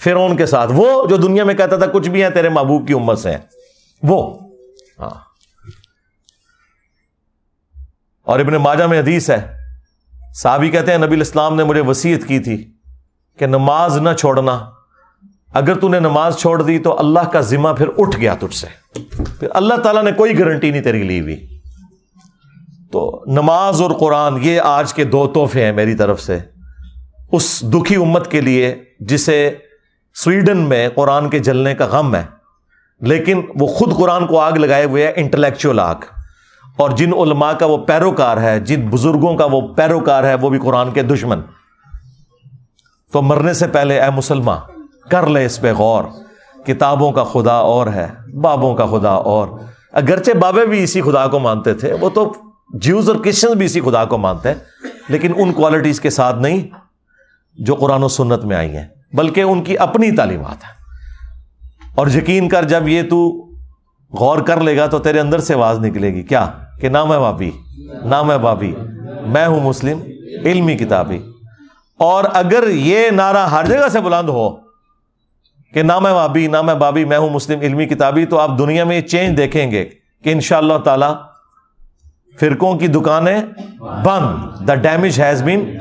فرون کے ساتھ۔ وہ جو دنیا میں کہتا تھا، کچھ بھی ہے تیرے محبوب کی امت سے وہ۔ ہاں۔ اور ابن ماجہ میں حدیث ہے۔ صحابی کہتے ہیں، نبی الاسلام نے مجھے وسیعت کی تھی کہ نماز نہ چھوڑنا۔ اگر تو نے نماز چھوڑ دی تو اللہ کا ذمہ پھر اٹھ گیا تجھ سے۔ پھر اللہ تعالیٰ نے کوئی گارنٹی نہیں تیری لی ہوئی تو نماز اور قرآن، یہ آج کے دو تحفے ہیں میری طرف سے۔ اس دکھی امت کے لیے جسے سویڈن میں قرآن کے جلنے کا غم ہے، لیکن وہ خود قرآن کو آگ لگائے ہوئے ہیں، انٹلیکچوئل آگ۔ اور جن علماء کا وہ پیروکار ہے، جن بزرگوں کا وہ پیروکار ہے، وہ بھی قرآن کے دشمن۔ تو مرنے سے پہلے اے مسلمان کر لے اس پہ غور۔ کتابوں کا خدا اور ہے، بابوں کا خدا اور۔ اگرچہ بابے بھی اسی خدا کو مانتے تھے، وہ تو جیوز اور کرسچن بھی اسی خدا کو مانتے ہیں، لیکن ان کوالٹیز کے ساتھ نہیں، جو قرآن و سنت میں آئی ہیں۔ بلکہ ان کی اپنی تعلیمات ہیں۔ اور یقین کر جب یہ تو غور کر لے گا تو تیرے اندر سے آواز نکلے گی۔ کیا؟ کہ نام ہے بابی نام ہے بابی میں ہوں مسلم۔ علمی کتابی اور اگر یہ نعرہ ہر جگہ سے بلند ہو کہ نام ہے بابی نام ہے بابی میں ہوں مسلم، علمی کتابی تو آپ دنیا میں یہ چینج دیکھیں گے کہ ان شاء اللہ تعالی فرقوں کی دکانیں بند۔ The damage has been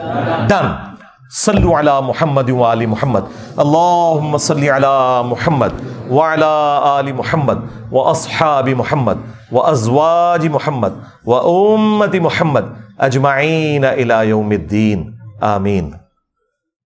done صلو علی محمد علی محمد. اللہ صلی علی محمد وعلی آل محمد و اصحاب محمد و ازواج محمد و امت محمد اجمعین الى یوم الدین. آمین.